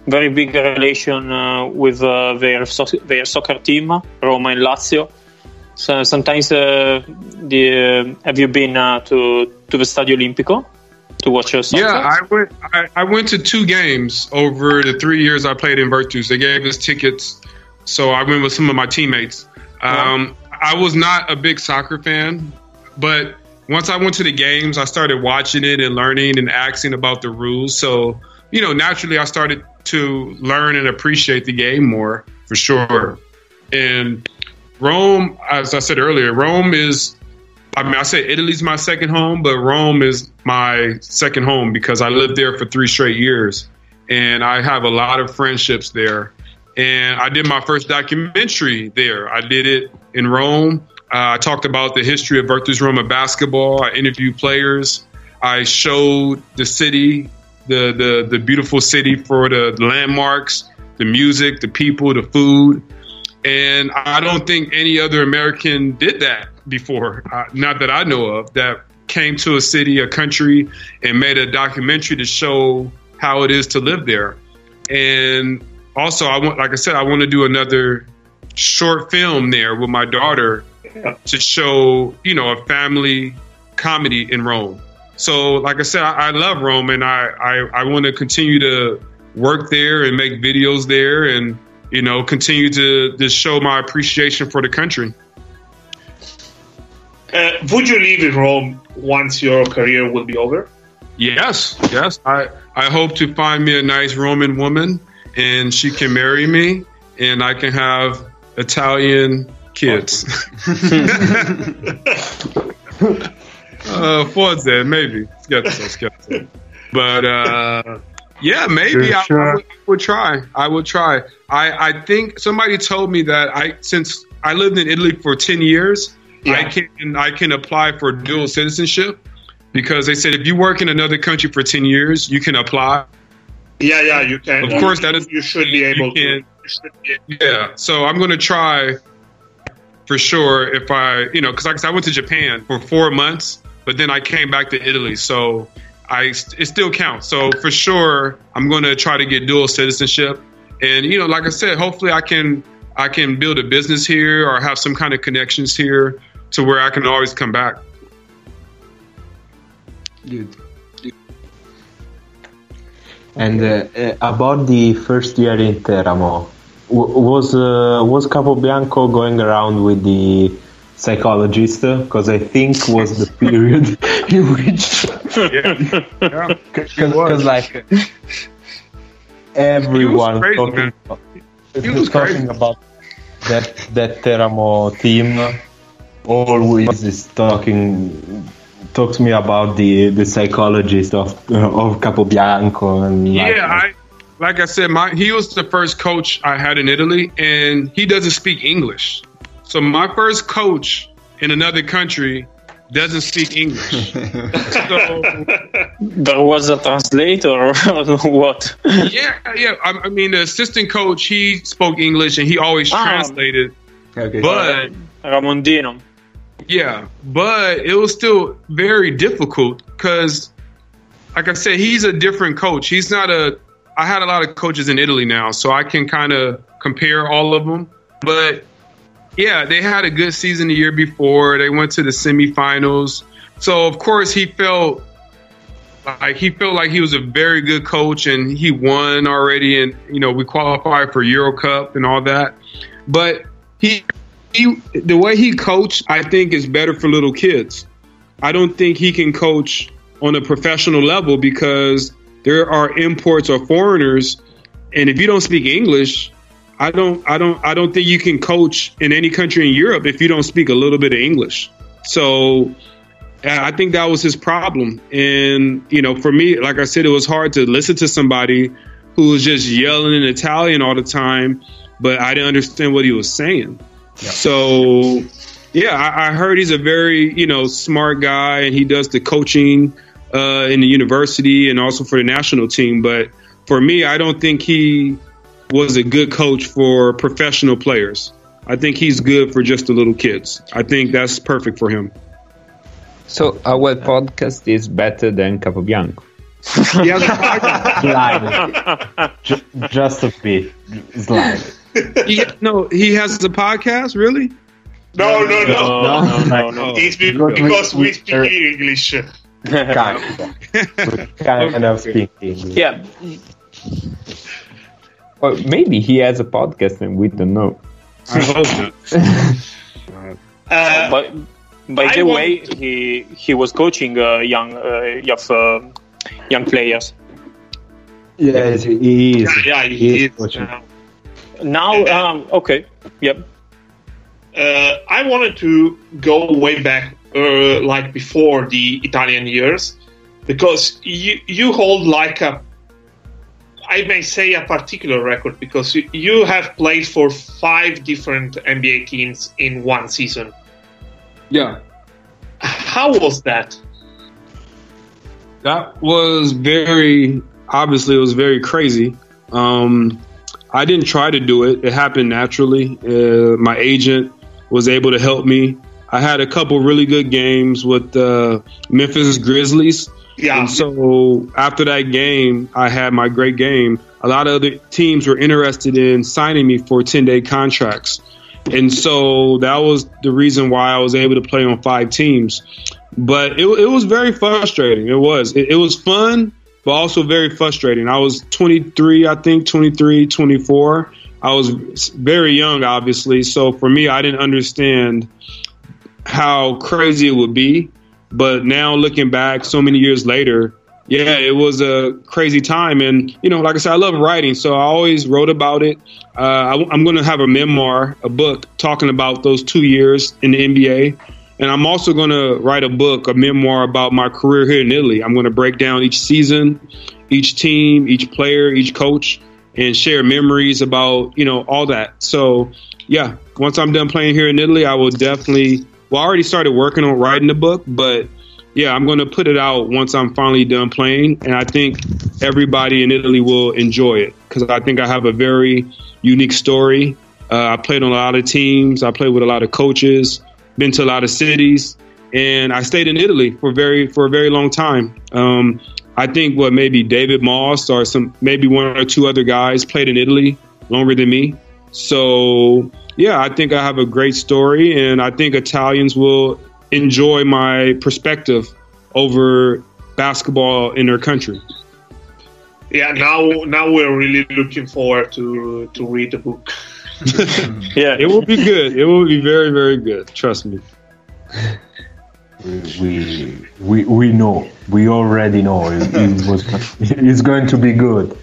very big relation with their so- their soccer team, Roma and Lazio. So sometimes uh, the, have you been uh, to to the Stadio Olimpico to watch your soccer? Yeah, I went. I, I, went to two games over the three years I played in Virtus. They gave us tickets, so I went with some of my teammates. Um, yeah. I was not a big soccer fan, but once I went to the games, I started watching it and learning and asking about the rules. So you know, naturally, I started to learn and appreciate the game more for sure. And Rome, as I said earlier, Rome is. I mean, I say Italy's my second home, but Rome is my second home because I lived there for three straight years, and I have a lot of friendships there. And I did my first documentary there. I did it in Rome. Uh, I talked about the history of Virtus Roma basketball. I interviewed players. I showed the city, the the the beautiful city for the landmarks, the music, the people, the food. And I don't think any other American did that before, uh, not that I know of, that came to a city, a country, and made a documentary to show how it is to live there. And also, I want, like I said, I want to do another short film there with my daughter to show, you know, a family comedy in Rome. So, like I said, I, I love Rome, and I, I, I want to continue to work there and make videos there and you know, continue to, to show my appreciation for the country. Uh, would you live in Rome once your career will be over? Yes, yes. I, I hope to find me a nice Roman woman and she can marry me and I can have Italian kids. uh, forse, maybe. Scherzo, scherzo. But uh, yeah, maybe I, sure? I, would, I, would, try. I would try. I, I think somebody told me that I since I lived in Italy for ten years, yeah. I can I can apply for dual citizenship because they said if you work in another country for ten years, you can apply. Yeah, yeah, you can. Of course, that is you should be able can, to. Yeah, so I'm going to try for sure if I, you know, because I, I went to Japan for four months, but then I came back to Italy, so I it still counts. So for sure, I'm going to try to get dual citizenship. And you know, like I said, hopefully I can I can build a business here or have some kind of connections here to where I can always come back. Good. And uh, uh, about the first year in Teramo, w- was uh, was Capobianco going around with the psychologist? Because I think was the period in which, Yeah. because like everyone crazy, talking, man. about, He was talking crazy. about that that Teramo team. Always is talking talks to me about the the psychologist of of Capobianco and like, Yeah, I like I said, my he was the first coach I had in Italy, and he doesn't speak English. So my first coach in another country doesn't speak English. so There was a translator or what? yeah, yeah. I, I mean, the assistant coach he spoke English and he always Ah. translated, Okay. but Ramondino. Yeah, but it was still very difficult because, like I said, he's a different coach. He's not a. I had a lot of coaches in Italy now, so I can kind of compare all of them. But yeah, they had a good season the year before. They went to the semifinals. So of course he felt like he felt like he was a very good coach and he won already and you know we qualified for Euro Cup and all that. But he he the way he coached I think is better for little kids. I don't think he can coach on a professional level because there are imports or foreigners and if you don't speak English, I don't I don't I don't think you can coach in any country in Europe if you don't speak a little bit of English. So I think that was his problem. And, you know, for me, like I said, it was hard to listen to somebody who was just yelling in Italian all the time, but I didn't understand what he was saying. So, yeah, I, I heard he's a very, you know, smart guy and he does the coaching uh, in the university and also for the national team. But for me, I don't think he was a good coach for professional players. I think he's good for just the little kids. I think that's perfect for him. So our podcast is better than Capobianco. Yeah, Slide. Ju- just a bit. Slide. he, no, he has a podcast. Really? No, no, no. No, no, no, no. It's Because we- because we we- speak English. Kind of. kind of speaking. Yeah, Or maybe he has a podcast and we don't know. I hope not. Uh, by, by I the want way, to- he he was coaching uh, young uh, young, uh, young players. Yes, he is. yeah, He he is is. coaching. uh, Now, um, okay, yep. uh, I wanted to go way back, uh, like before the Italian years, because you you hold like a, I may say a particular record because you, have played for five different NBA teams in one season. Yeah, How was that? that was very obviously. It was very crazy. Um, I didn't try to do it; it happened naturally. Uh, my agent was able to help me. I had a couple really good games with the Memphis Grizzlies. Yeah, And so after that game, I had my great game. A lot of other teams were interested in signing me for 10 day contracts. And so that was the reason why I was able to play on five teams. But it, it was very frustrating. It was. It, it was fun, but also very frustrating. I was 23, I think, 23, 24. I was very young, obviously. So for me, I didn't understand how crazy it would be. But now looking back so many years later, yeah, it was a crazy time. And, you know, like I said, I love writing. So I always wrote about it. Uh, I, am going to have a memoir, a book talking about those two years in the NBA. And I'm also going to write a book, a memoir about my career here in Italy. I'm going to break down each season, each team, each player, each coach, and share memories about, you know, all that. So, yeah, once I'm done playing here in Italy, I will definitely well, I already started working on writing the book, but yeah, I'm going to put it out once I'm finally done playing. And I think everybody in Italy will enjoy it because I think I have a very unique story. Uh, I played on a lot of teams, I played with a lot of coaches, been to a lot of cities, and I stayed in Italy for very for a very long time. Um, I think what maybe David Moss or some maybe one or two other guys played in Italy longer than me. So yeah, I think I have a great story, and I think Italians will enjoy my perspective over basketball in their country. Yeah, now now we're really looking forward to to read the book. Yeah, It will be good. It will be very, very good. Trust me. We we we know. We already know it, it was. It's going to be good.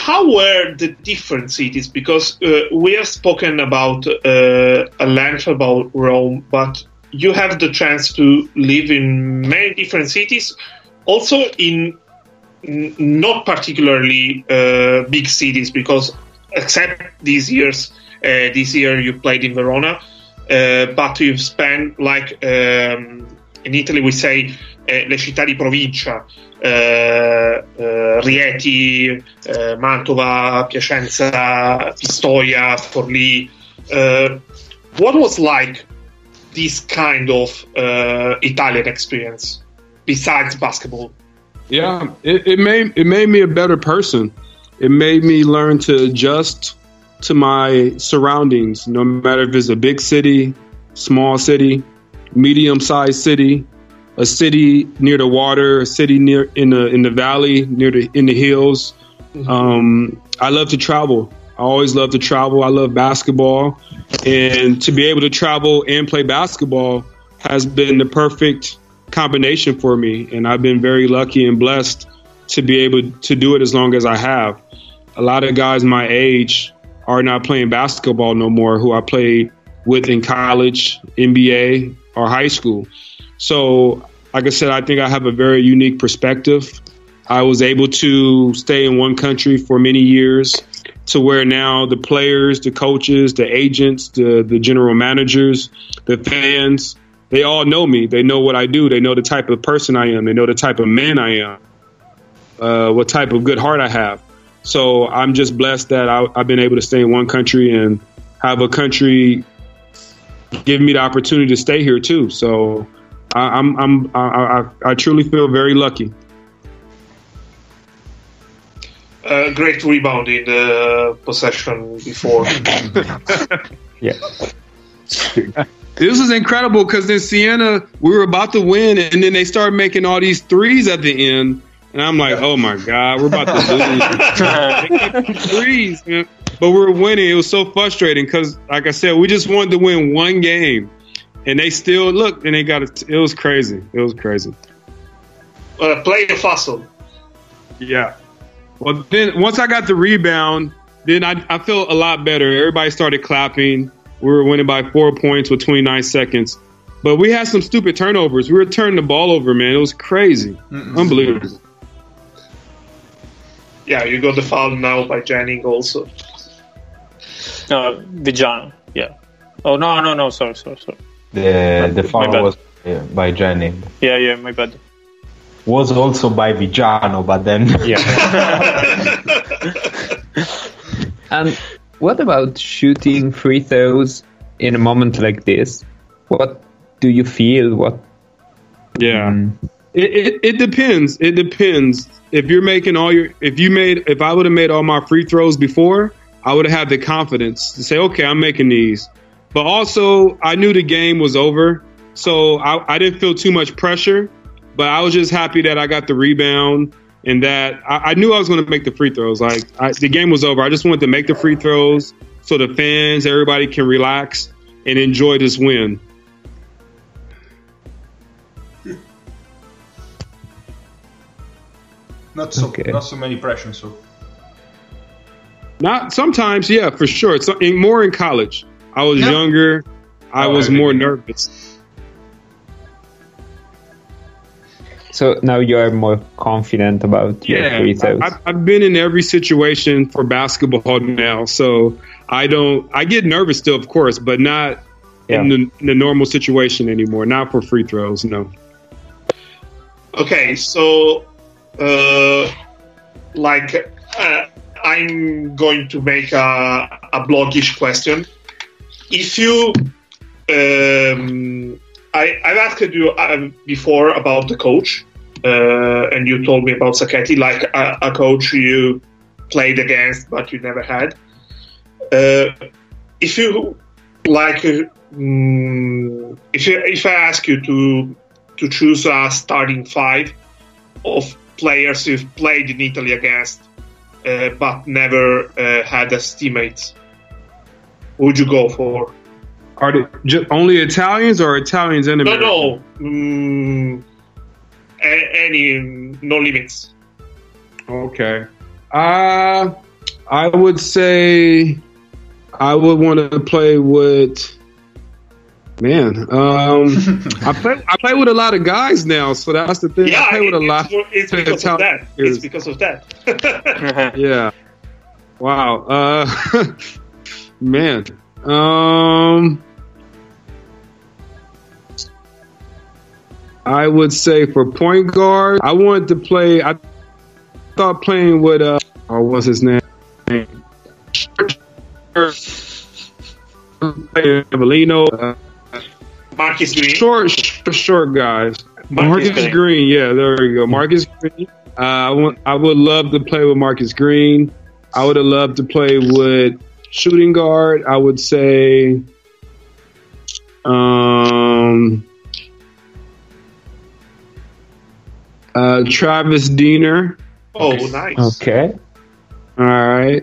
How were the different cities? Because uh, we have spoken about uh, a length about Rome, but you have the chance to live in many different cities, also in not particularly uh, big cities. Because except these years, uh, this year you played in Verona, uh, but you've spent like um, in Italy we say eh, le città di provincia, eh, eh, Rieti, eh, Mantova, Piacenza, Pistoia, Forlì. Uh, what was like this kind of Italian experience besides basketball? Yeah, it, it made it made me a better person. It made me learn to adjust to my surroundings, no matter if it's a big city, small city, medium sized city, a city near the water, a city near in the in the valley, near the in the hills. Um, I love to travel. I always love to travel. I love basketball, and to be able to travel and play basketball has been the perfect combination for me. And I've been very lucky and blessed to be able to do it as long as I have. A lot of guys my age are not playing basketball no more who I played with in college, NBA, or high school. So, like I said, I think I have a very unique perspective. I was able to stay in one country for many years to where now the players, the coaches, the agents, the, the general managers, the fans, they all know me. They know what I do. They know the type of person I am. They know the type of man I am, uh, what type of good heart I have. So I'm just blessed that I, I've been able to stay in one country and have a country give me the opportunity to stay here too. So I, I'm, I'm, I, I, I truly feel very lucky. Uh, great rebound in the possession before. Yeah. This is incredible because in Siena, we were about to win, and then they started making all these threes at the end, and I'm like, "Oh my god, we're about to lose threes!" man. But we were winning. It was so frustrating because, like I said, we just wanted to win one game, and they still look and they got it. It was crazy. It was crazy. uh, play a fossil. Yeah. Well, then once I got the rebound, then I, I felt a lot better. Everybody started clapping. We were winning by four points with 29 seconds. But we had some stupid turnovers. We were turning the ball over, man. It was crazy. Unbelievable. Yeah, you got the foul now by Jennings also. uh, Viggiano. Yeah. Oh no, no, no. Sorry, sorry, sorry. The the My foul was uh, by Jenny. Yeah, yeah. My bad. Was also by Viggiano, but then Yeah. And what about shooting free throws in a moment like this? What do you feel? What? Yeah. Mm, It, it, it depends. It depends. If you're making all your, if you made, if I would have made all my free throws before, I would have had the confidence to say, okay, I'm making these. But also, I knew the game was over, so I, I didn't feel too much pressure. But I was just happy that I got the rebound and that I, I knew I was going to make the free throws. Like I, the game was over. I just wanted to make the free throws so the fans, everybody can relax and enjoy this win. Not so, Okay. not so many pressure. So Not sometimes, yeah, for sure. It's more in college. I was Yeah. younger. I Oh, was okay. more nervous. So now you are more confident about your free throws. I, I've been in every situation for basketball now, so I don't. I get nervous still, of course, but not Yeah. in, the, in the normal situation anymore. Not for free throws, no. Okay, so uh, like uh, I'm going to make a, a bloggish question. If you, um, I, I've asked you uh, before about the coach, uh, and you told me about Sacchetti, like a, a coach you played against but you never had. Uh, if you like, mm, if you, if I ask you to to choose a starting five of players you've played in Italy against, uh, but never uh, had as teammates, who would you go for? Are they ju- only Italians or Italians and No, Americans? no, mm, any no limits. Okay. Uh, I would say I would want to play with. Man, um, I play. I play with a lot of guys now, so that's the thing. Yeah, I play with a it- lot. it's, it's because of that. It's because of that. Yeah. Wow. Uh, man. Um, I would say for point guard, I wanted to play. I thought playing with uh, or what's his name? Avellino, uh, Marcus Green. short, short, short guys. Marcus Marcus, Green. Green. yeah, there you go. Marcus Green. Uh, I want, I would love to play with Marcus Green. I would have loved to play with shooting guard. I would say, um, uh, Travis Diener. Oh, nice. Okay. All right,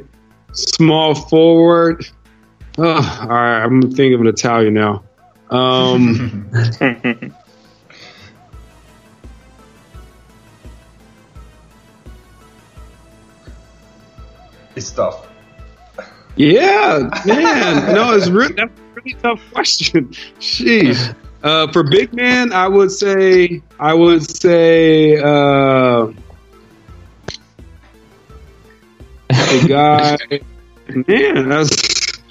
small forward. Oh, all right, I'm thinking of an Italian now. Um, It's tough. Yeah, man. No, it's really that's a really tough question. Jeez. Uh, for big man, I would say I would say uh, a guy. Man, that's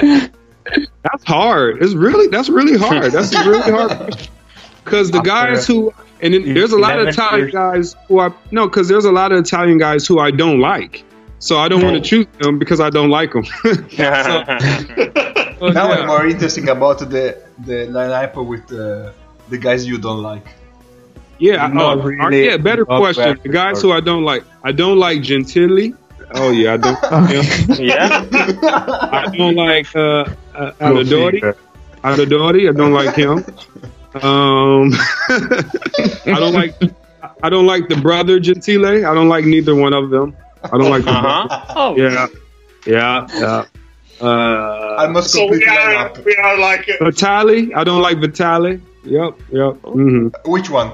that's hard. It's really that's really hard. That's a really hard because the guys who and then there's a lot of Italian guys who I no because there's a lot of Italian guys who I don't like. So I don't want to choose them because I don't like them. now yeah. I'm more interesting about the the lineup with the the guys you don't like. Yeah, Not oh, really- yeah. Better not question. bad The guys for- who I don't like, I don't like Gentile. Oh yeah, I don't. yeah. yeah. I don't like uh, uh, Aradori. Aradori. I don't like him. Um, I don't like. I don't like the brother Gentile. I don't like neither one of them. I don't like. Uh-huh. Oh, Yeah, yeah, yeah. Uh, Almost So we complete are lineup. we are like uh, Vitali. I don't like Vitali. Yep, yep. hmm Which one?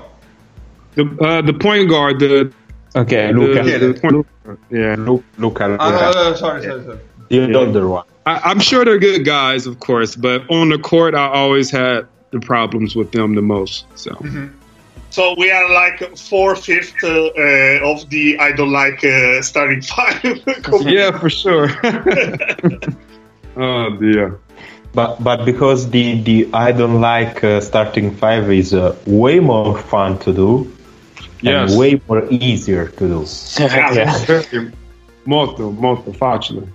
The uh, the point guard. The Okay, the, Luca. Yeah. the point, yeah. Luca, Luca, Luca. no, no, sorry, sorry, sorry. the older one. I, I'm sure they're good guys, of course, but on the court, I always had the problems with them the most. So so we are like four fifth uh, uh, of the I don't like uh, starting five. yeah, for sure. oh dear. But but because the, the I don't like uh, starting five is uh, way more fun to do Yes. and way more easier to do. yeah. Molto, molto facile.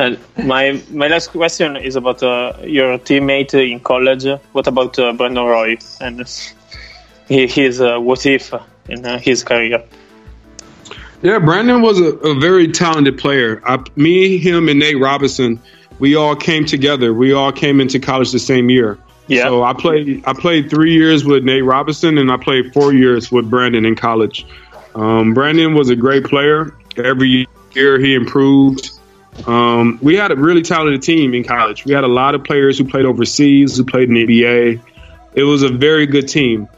And my my last question is about uh, your teammate in college. What about uh, Brandon Roy and his uh, what if in uh, his career? Yeah, Brandon was a, a very talented player. I, me, him, and Nate Robinson, we all came together. We all came into college the same year. Yeah. So I played. I played three years with Nate Robinson, and I played four years with Brandon in college. Um, Brandon was a great player. Every year he improved. Um, we had a really talented team in college. We had a lot of players who played overseas, who played in the NBA. It was a very good team.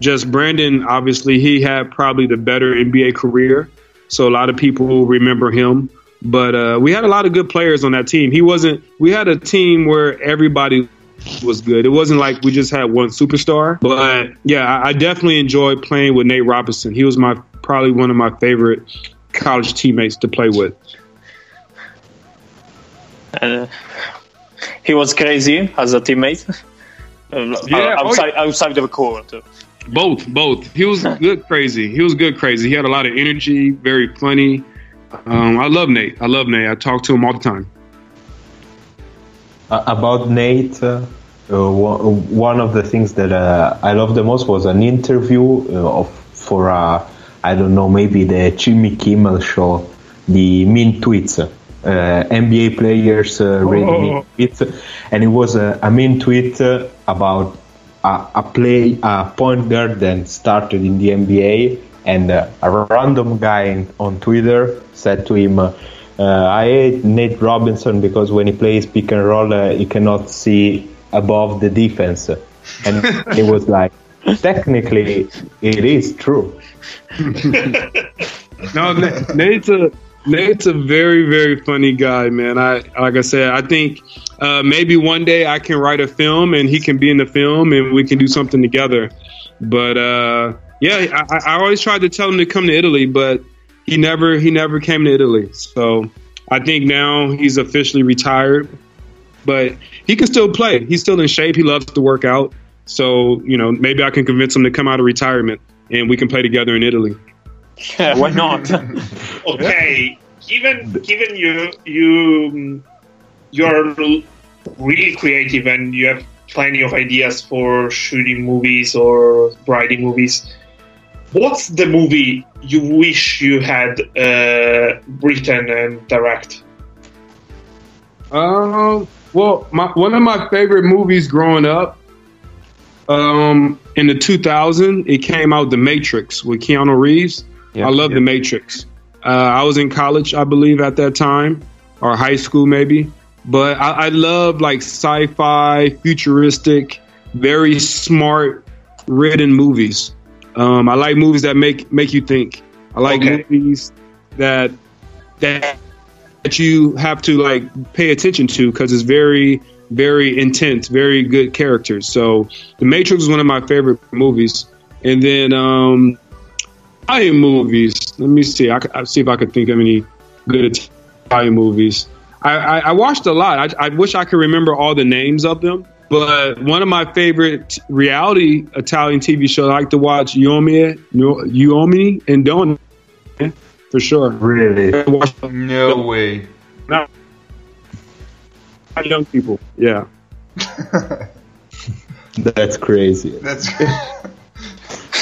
Just Brandon, obviously, he had probably the better NBA career. So a lot of people remember him. But uh, we had a lot of good players on that team. He wasn't. We had a team where everybody was good. It wasn't like we just had one superstar. But yeah, I, definitely enjoyed playing with Nate Robinson. He was my probably one of my favorite college teammates to play with. And uh, he was crazy as a teammate. Uh, Yeah, oh, outside outside of the court. Both, both. He was good, crazy. He was good, crazy. He had a lot of energy, very funny. Um, I love Nate. I love Nate. I talk to him all the time. Uh, about Nate, uh, uh, one one of the things that uh, I love the most was an interview uh, of for uh, I don't know maybe the Jimmy Kimmel show, the mean tweets. Uh, NBA players uh, read mean tweets, and it was a, a mean tweet uh, about a, a play a point guard that started in the NBA, and uh, a random guy in, on Twitter said to him, uh, "I hate Nate Robinson because when he plays pick and roll, uh, he cannot see above the defense." And it was like, "Technically, it is true." No, Na- Nate's a very very funny guy, man. I like I said, I think uh, maybe one day I can write a film and he can be in the film and we can do something together. But uh, yeah, I, I always tried to tell him to come to Italy, but he never he never came to Italy. So I think now he's officially retired, but he can still play. He's still in shape. He loves to work out. So you know, maybe I can convince him to come out of retirement and we can play together in Italy. Yeah, why not? Okay, given given you you you're really creative and you have plenty of ideas for shooting movies or writing movies. What's the movie you wish you had uh, written and direct? Um, well, my, one of my favorite movies growing up, um, in the 2000, it came out The Matrix with Keanu Reeves. Yeah. I love The Matrix. Uh, I was in college, I believe, at that time, or high school maybe. But I, I love like sci-fi, futuristic, very smart written movies. Um, I like movies that make make you think. I like Okay. movies that that that you have to like pay attention to because it's very very intense, very good characters. So The Matrix is one of my favorite movies, and then um, Italian movies. Let me see. I, c- I'll see if I could think of any good Italian movies. I, I, I watched a lot. I, I wish I could remember all the names of them. But one of my favorite reality Italian TV shows I like to watch Uomini, Uomini and Donne, for sure. Really? I watch No way. young people. Yeah. That's crazy. That's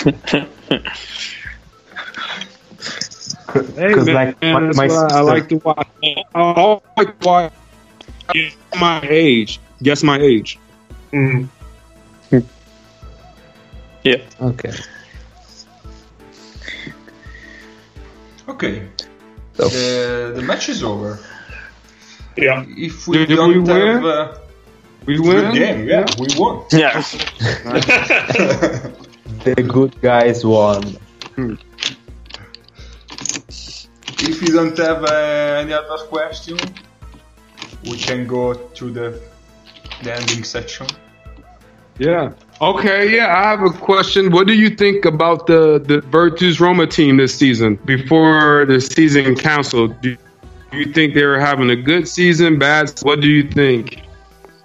Hey, 'Cause, man, like, my- my why I like to watch. I like to watch. Guess my age. Guess my age. Mm. yeah. Okay. okay. So- The, the match is over. Yeah. If we Did we don't win? have uh, We win. game, yeah, we won. Yeah. The good guys won. If you don't have uh, any other question, we can go to the the ending section. Yeah. Okay. Yeah, I have a question. What do you think about the the Virtus Roma team this season? Before the season canceled, do you think they were having a good season? Bad? What do you think?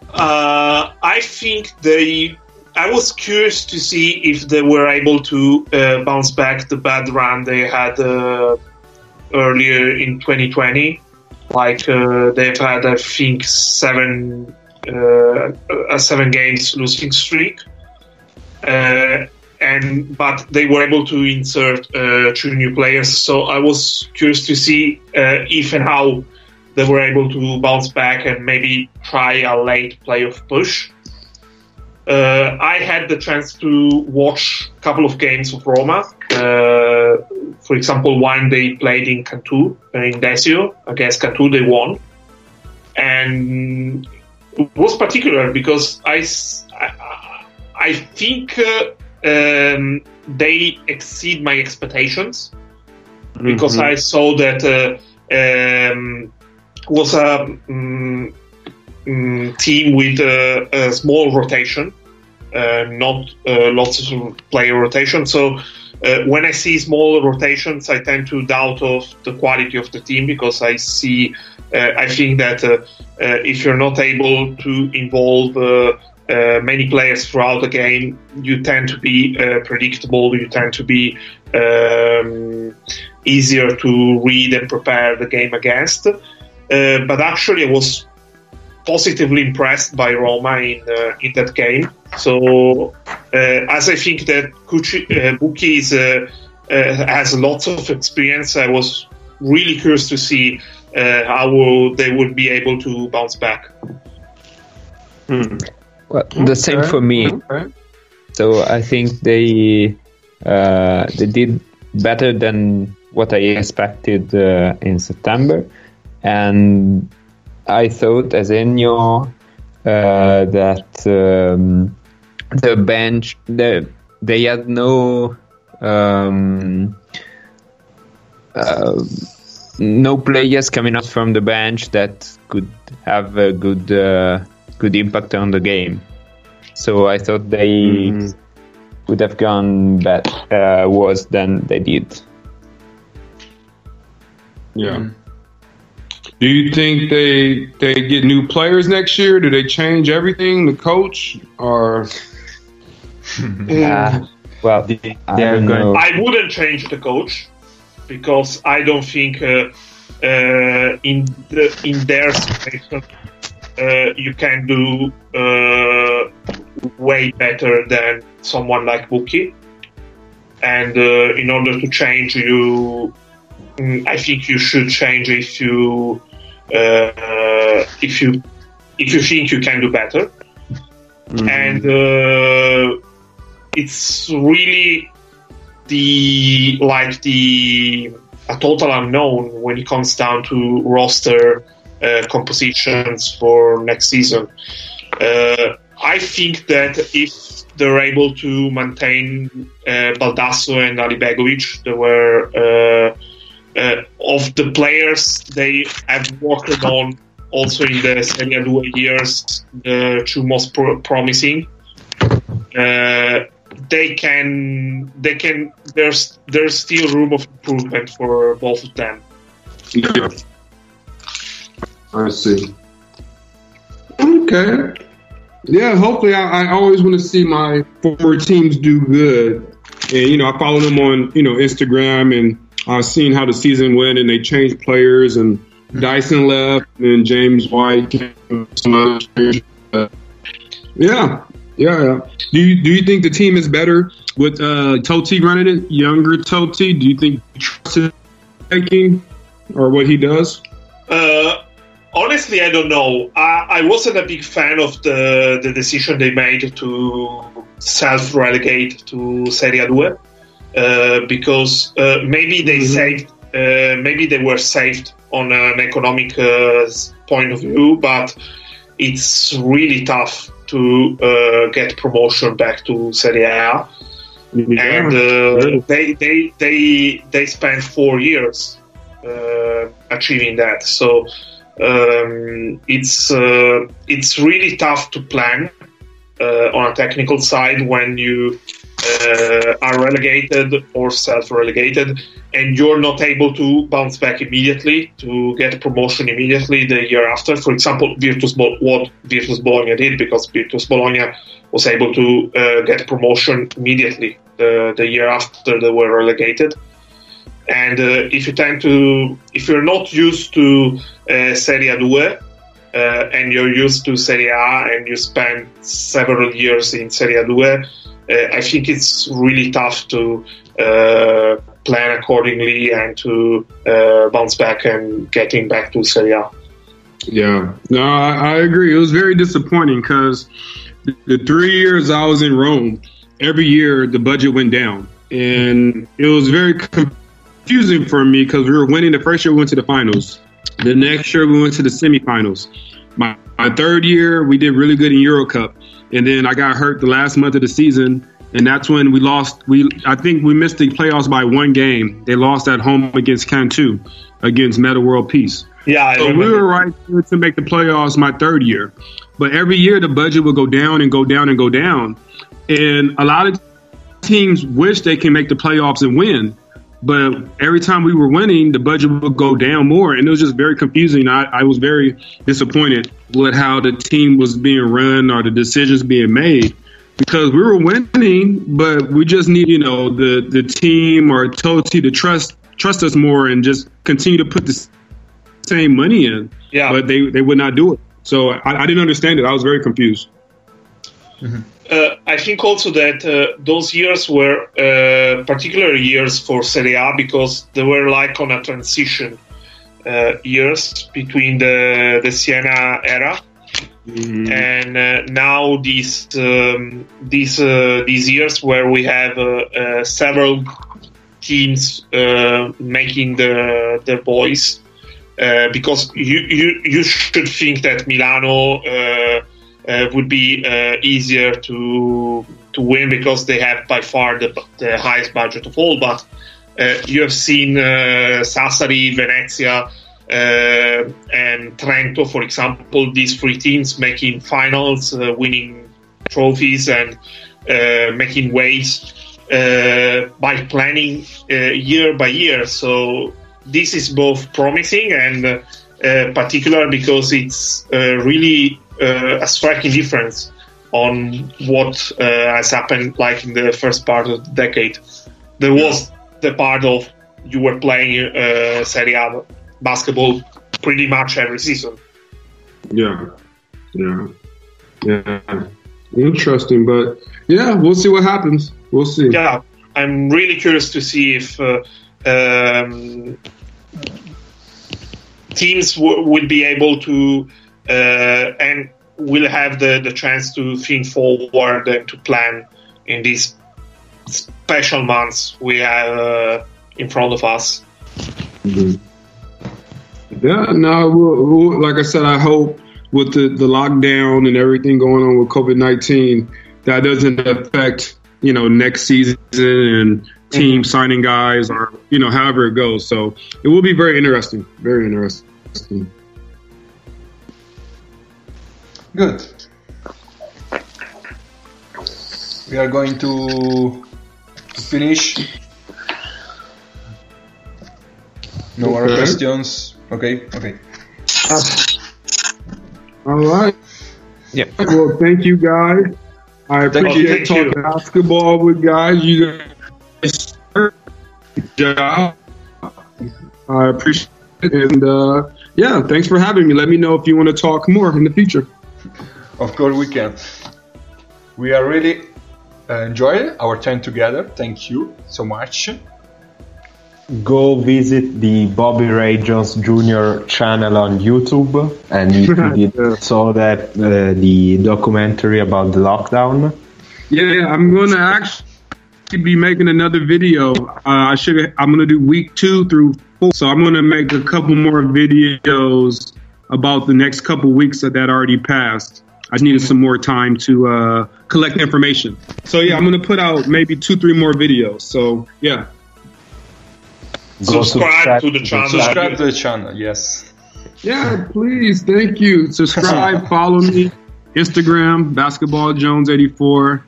Uh, I think they. I was curious to see if they were able to uh, bounce back the bad run they had uh, earlier in 2020. Like uh, they've had, I think, seven uh, a seven games losing streak, uh, and but they were able to insert uh, two new players. So I was curious to see uh, if and how they were able to bounce back and maybe try a late playoff push. Uh, I had the chance to watch a couple of games of Roma. Uh, for example, one they played in Cantu, uh, in Desio. Against Cantu, they won. And it was particular because I I think uh, um, they exceed my expectations because I saw that uh, um, was a mm, mm, team with a small rotation, uh, not uh, lots of player rotation. So uh, when I see small rotations, I tend to doubt of the quality of the team because I see, I think that if you're not able to involve uh, many players throughout the game, you tend to be uh, predictable. You tend to be um, easier to read and prepare the game against. Uh, but actually, I was positively impressed by Roma in uh, in that game. So, uh, as I think that Kuchi, uh, Bucchi is, uh, uh, has lots of experience, I was really curious to see uh, how they would be able to bounce back. Well, the same for me. Okay. So I think they uh, they did better than what I expected uh, in September, and I thought as Ennio uh, that um, the bench the, they had no um, uh, no players coming up from the bench that could have a good uh, good impact on the game. So I thought they Mhm. would have gone bet, uh, worse than they did. Yeah. Do you think they they get new players next year? Do they change everything, the coach, or Uh, well, They- I are going- I wouldn't change the coach because I don't think uh, uh, in the in their situation uh, you can do uh, way better than someone like Bucchi. And uh, in order to change, you, mm, I think you should change if you if you if you think you can do better. And uh, it's really the like the a total unknown when it comes down to roster uh, compositions for next season. Uh, I think that if they're able to maintain uh, Baldasso and Alibegovic, they were uh, of the players they have worked on also in the Serie A years, the two most pro- promising. Uh, they can they can there's there's still room of improvement for both of them. yeah. I see. Okay. Yeah, hopefully I, I always want to see my former teams do good. And you know, I follow them on, you know, Instagram and I've seen how the season went and they changed players and Dyson left and James White came some other players. Uh, yeah. Yeah, yeah. Do you do you think the team is better with uh Toti running it, younger Toti? Do you think you trust his thinking or what he does? Uh, honestly, I don't know. I, I wasn't a big fan of the the decision they made to self relegate to Serie A 2 uh, because uh, maybe they Mhm. saved, uh, maybe they were saved on an economic uh, point of view, but it's really tough to uh, get promotion back to Serie A and uh, really. they they they they spent four years uh, achieving that. So um, it's uh, it's really tough to plan uh, on a technical side when you uh, are relegated or self-relegated, and you're not able to bounce back immediately to get promotion immediately the year after. For example, Virtus Bol- what Virtus Bologna did because Virtus Bologna was able to uh, get promotion immediately the, the year after they were relegated. And uh, if you tend to, if you're not used to uh, Serie A 2 uh, and you're used to Serie A and you spend several years in Serie A 2, uh, I think it's really tough to uh, plan accordingly and to uh, bounce back and getting back to Serie A. Yeah, no, I, I agree. It was very disappointing because the, the three years I was in Rome, every year the budget went down, and it was very confusing for me because we were winning. The first year we went to the finals. The next year we went to the semifinals. My, my third year we did really good in Euro Cup, and then I got hurt the last month of the season, and that's when we lost. We I think we missed the playoffs by one game. They lost at home against Cantu, against Metta World Peace. Yeah, So we were right to make the playoffs my third year. But every year the budget would go down and go down and go down. And a lot of teams wish they can make the playoffs and win. But every time we were winning, the budget would go down more. And it was just very confusing. I, I was very disappointed with how the team was being run or the decisions being made. Because we were winning, but we just need, you know, the, the team or Toti to trust trust us more and just continue to put the same money in yeah. but they, they would not do it. So I, I didn't understand it. I was very confused. Mm-hmm. Uh, I think also that uh, those years were uh, particular years for Serie A because they were like on a transition uh, years between the the Siena era and uh, now these um, these uh, these years where we have several teams uh, making the their voice uh, because you, you you should think that Milano uh, would be uh, easier to to win because they have by far the, the highest budget of all. But uh, you have seen uh, Sassari, Venezia, uh, and Trento, for example, these three teams making finals, uh, winning trophies, and making waves by planning year by year. So this is both promising and particular because it's really a striking difference on what uh, has happened like in the first part of the decade. There was the part of you were playing uh, Serie A basketball pretty much every season. Yeah, yeah, yeah. Interesting, but yeah, we'll see what happens. We'll see. Yeah, I'm really curious to see if uh, um, teams w- will be able to uh, and will have the, the chance to think forward and to plan in these special months we have uh, in front of us. Mhm. Yeah, no, we'll, we'll, like I said, I hope with the, the lockdown and everything going on with COVID 19, that doesn't affect, you know, next season and team signing guys or, you know, however it goes. So it will be very interesting. Very interesting. Good. We are going to, to finish. No more Okay. questions. Okay, okay. All right. Yep. Well, thank you guys. I Thank you. appreciate you. talking basketball with guys. You guys, job. I appreciate it, and uh, yeah, thanks for having me. Let me know if you want to talk more in the future. Of course we can. We are really uh, enjoying our time together. Thank you so much. Go visit the Bobby Ray Jones Jr. channel on YouTube, and if you did saw that uh, the documentary about the lockdown. Yeah, yeah, I'm gonna actually be making another video. Uh, I should. I'm gonna do week two through four, so I'm gonna make a couple more videos about the next couple weeks that that already passed. I needed some more time to uh, collect information. So yeah, I'm gonna put out maybe two, three more videos. So yeah, Go Subscribe to the channel. Subscribe to the channel, yes. yeah, please, thank you. Subscribe, follow me, Instagram, Basketball Jones 84.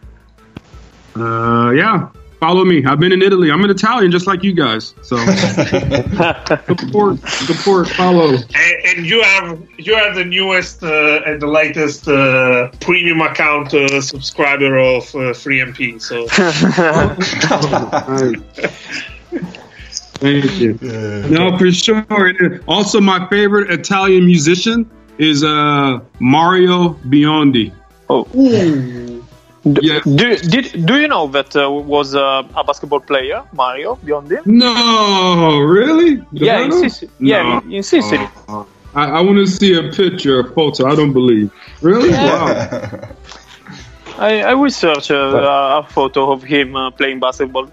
Uh, yeah, follow me. I've been in Italy. I'm an Italian, just like you guys. So support, support, follow. And, and you have you are the newest uh, and the latest uh, premium account uh, subscriber of uh, FreeMP. So Thank you. No, for sure. Also, my favorite Italian musician is uh, Mario Biondi. Oh. Yeah. Do, did, do you know that uh, was uh, a basketball player, Mario Biondi? No, really? Yeah, in Sicily. Yeah, No. in, in Sicily. Uh, I, I want to see a picture, a photo. I don't believe. Really? Wow. I, I will search uh, a, a photo of him uh, playing basketball.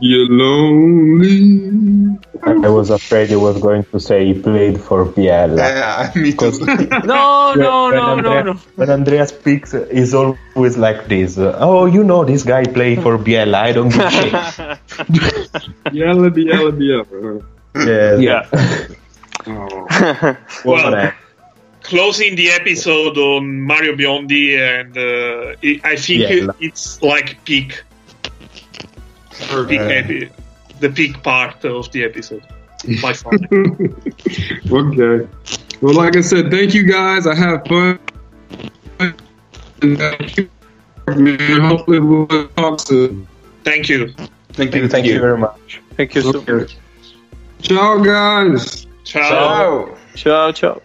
You're lonely. I was afraid you was going to say he played for Biella. Yeah, me too. No, no, no, no, Andrea- no. When Andrea speaks, he's always like this. uh, oh, you know, this guy played for Biella. I don't give a shit. Yella, yella, yella. yes. Yeah. Oh. well, Whatever. Closing the episode on Mario Biondi, and uh, I think Yeah. it, it's like peak, peak Uh, epi- the peak part of the episode by far. okay. Well, like I said, thank you guys. I have fun. And thank you, man. Hopefully, we'll talk soon. Thank you. Thank you, Thank you very much. Thank you so Okay. Ciao, guys. Ciao. Ciao. Ciao, ciao.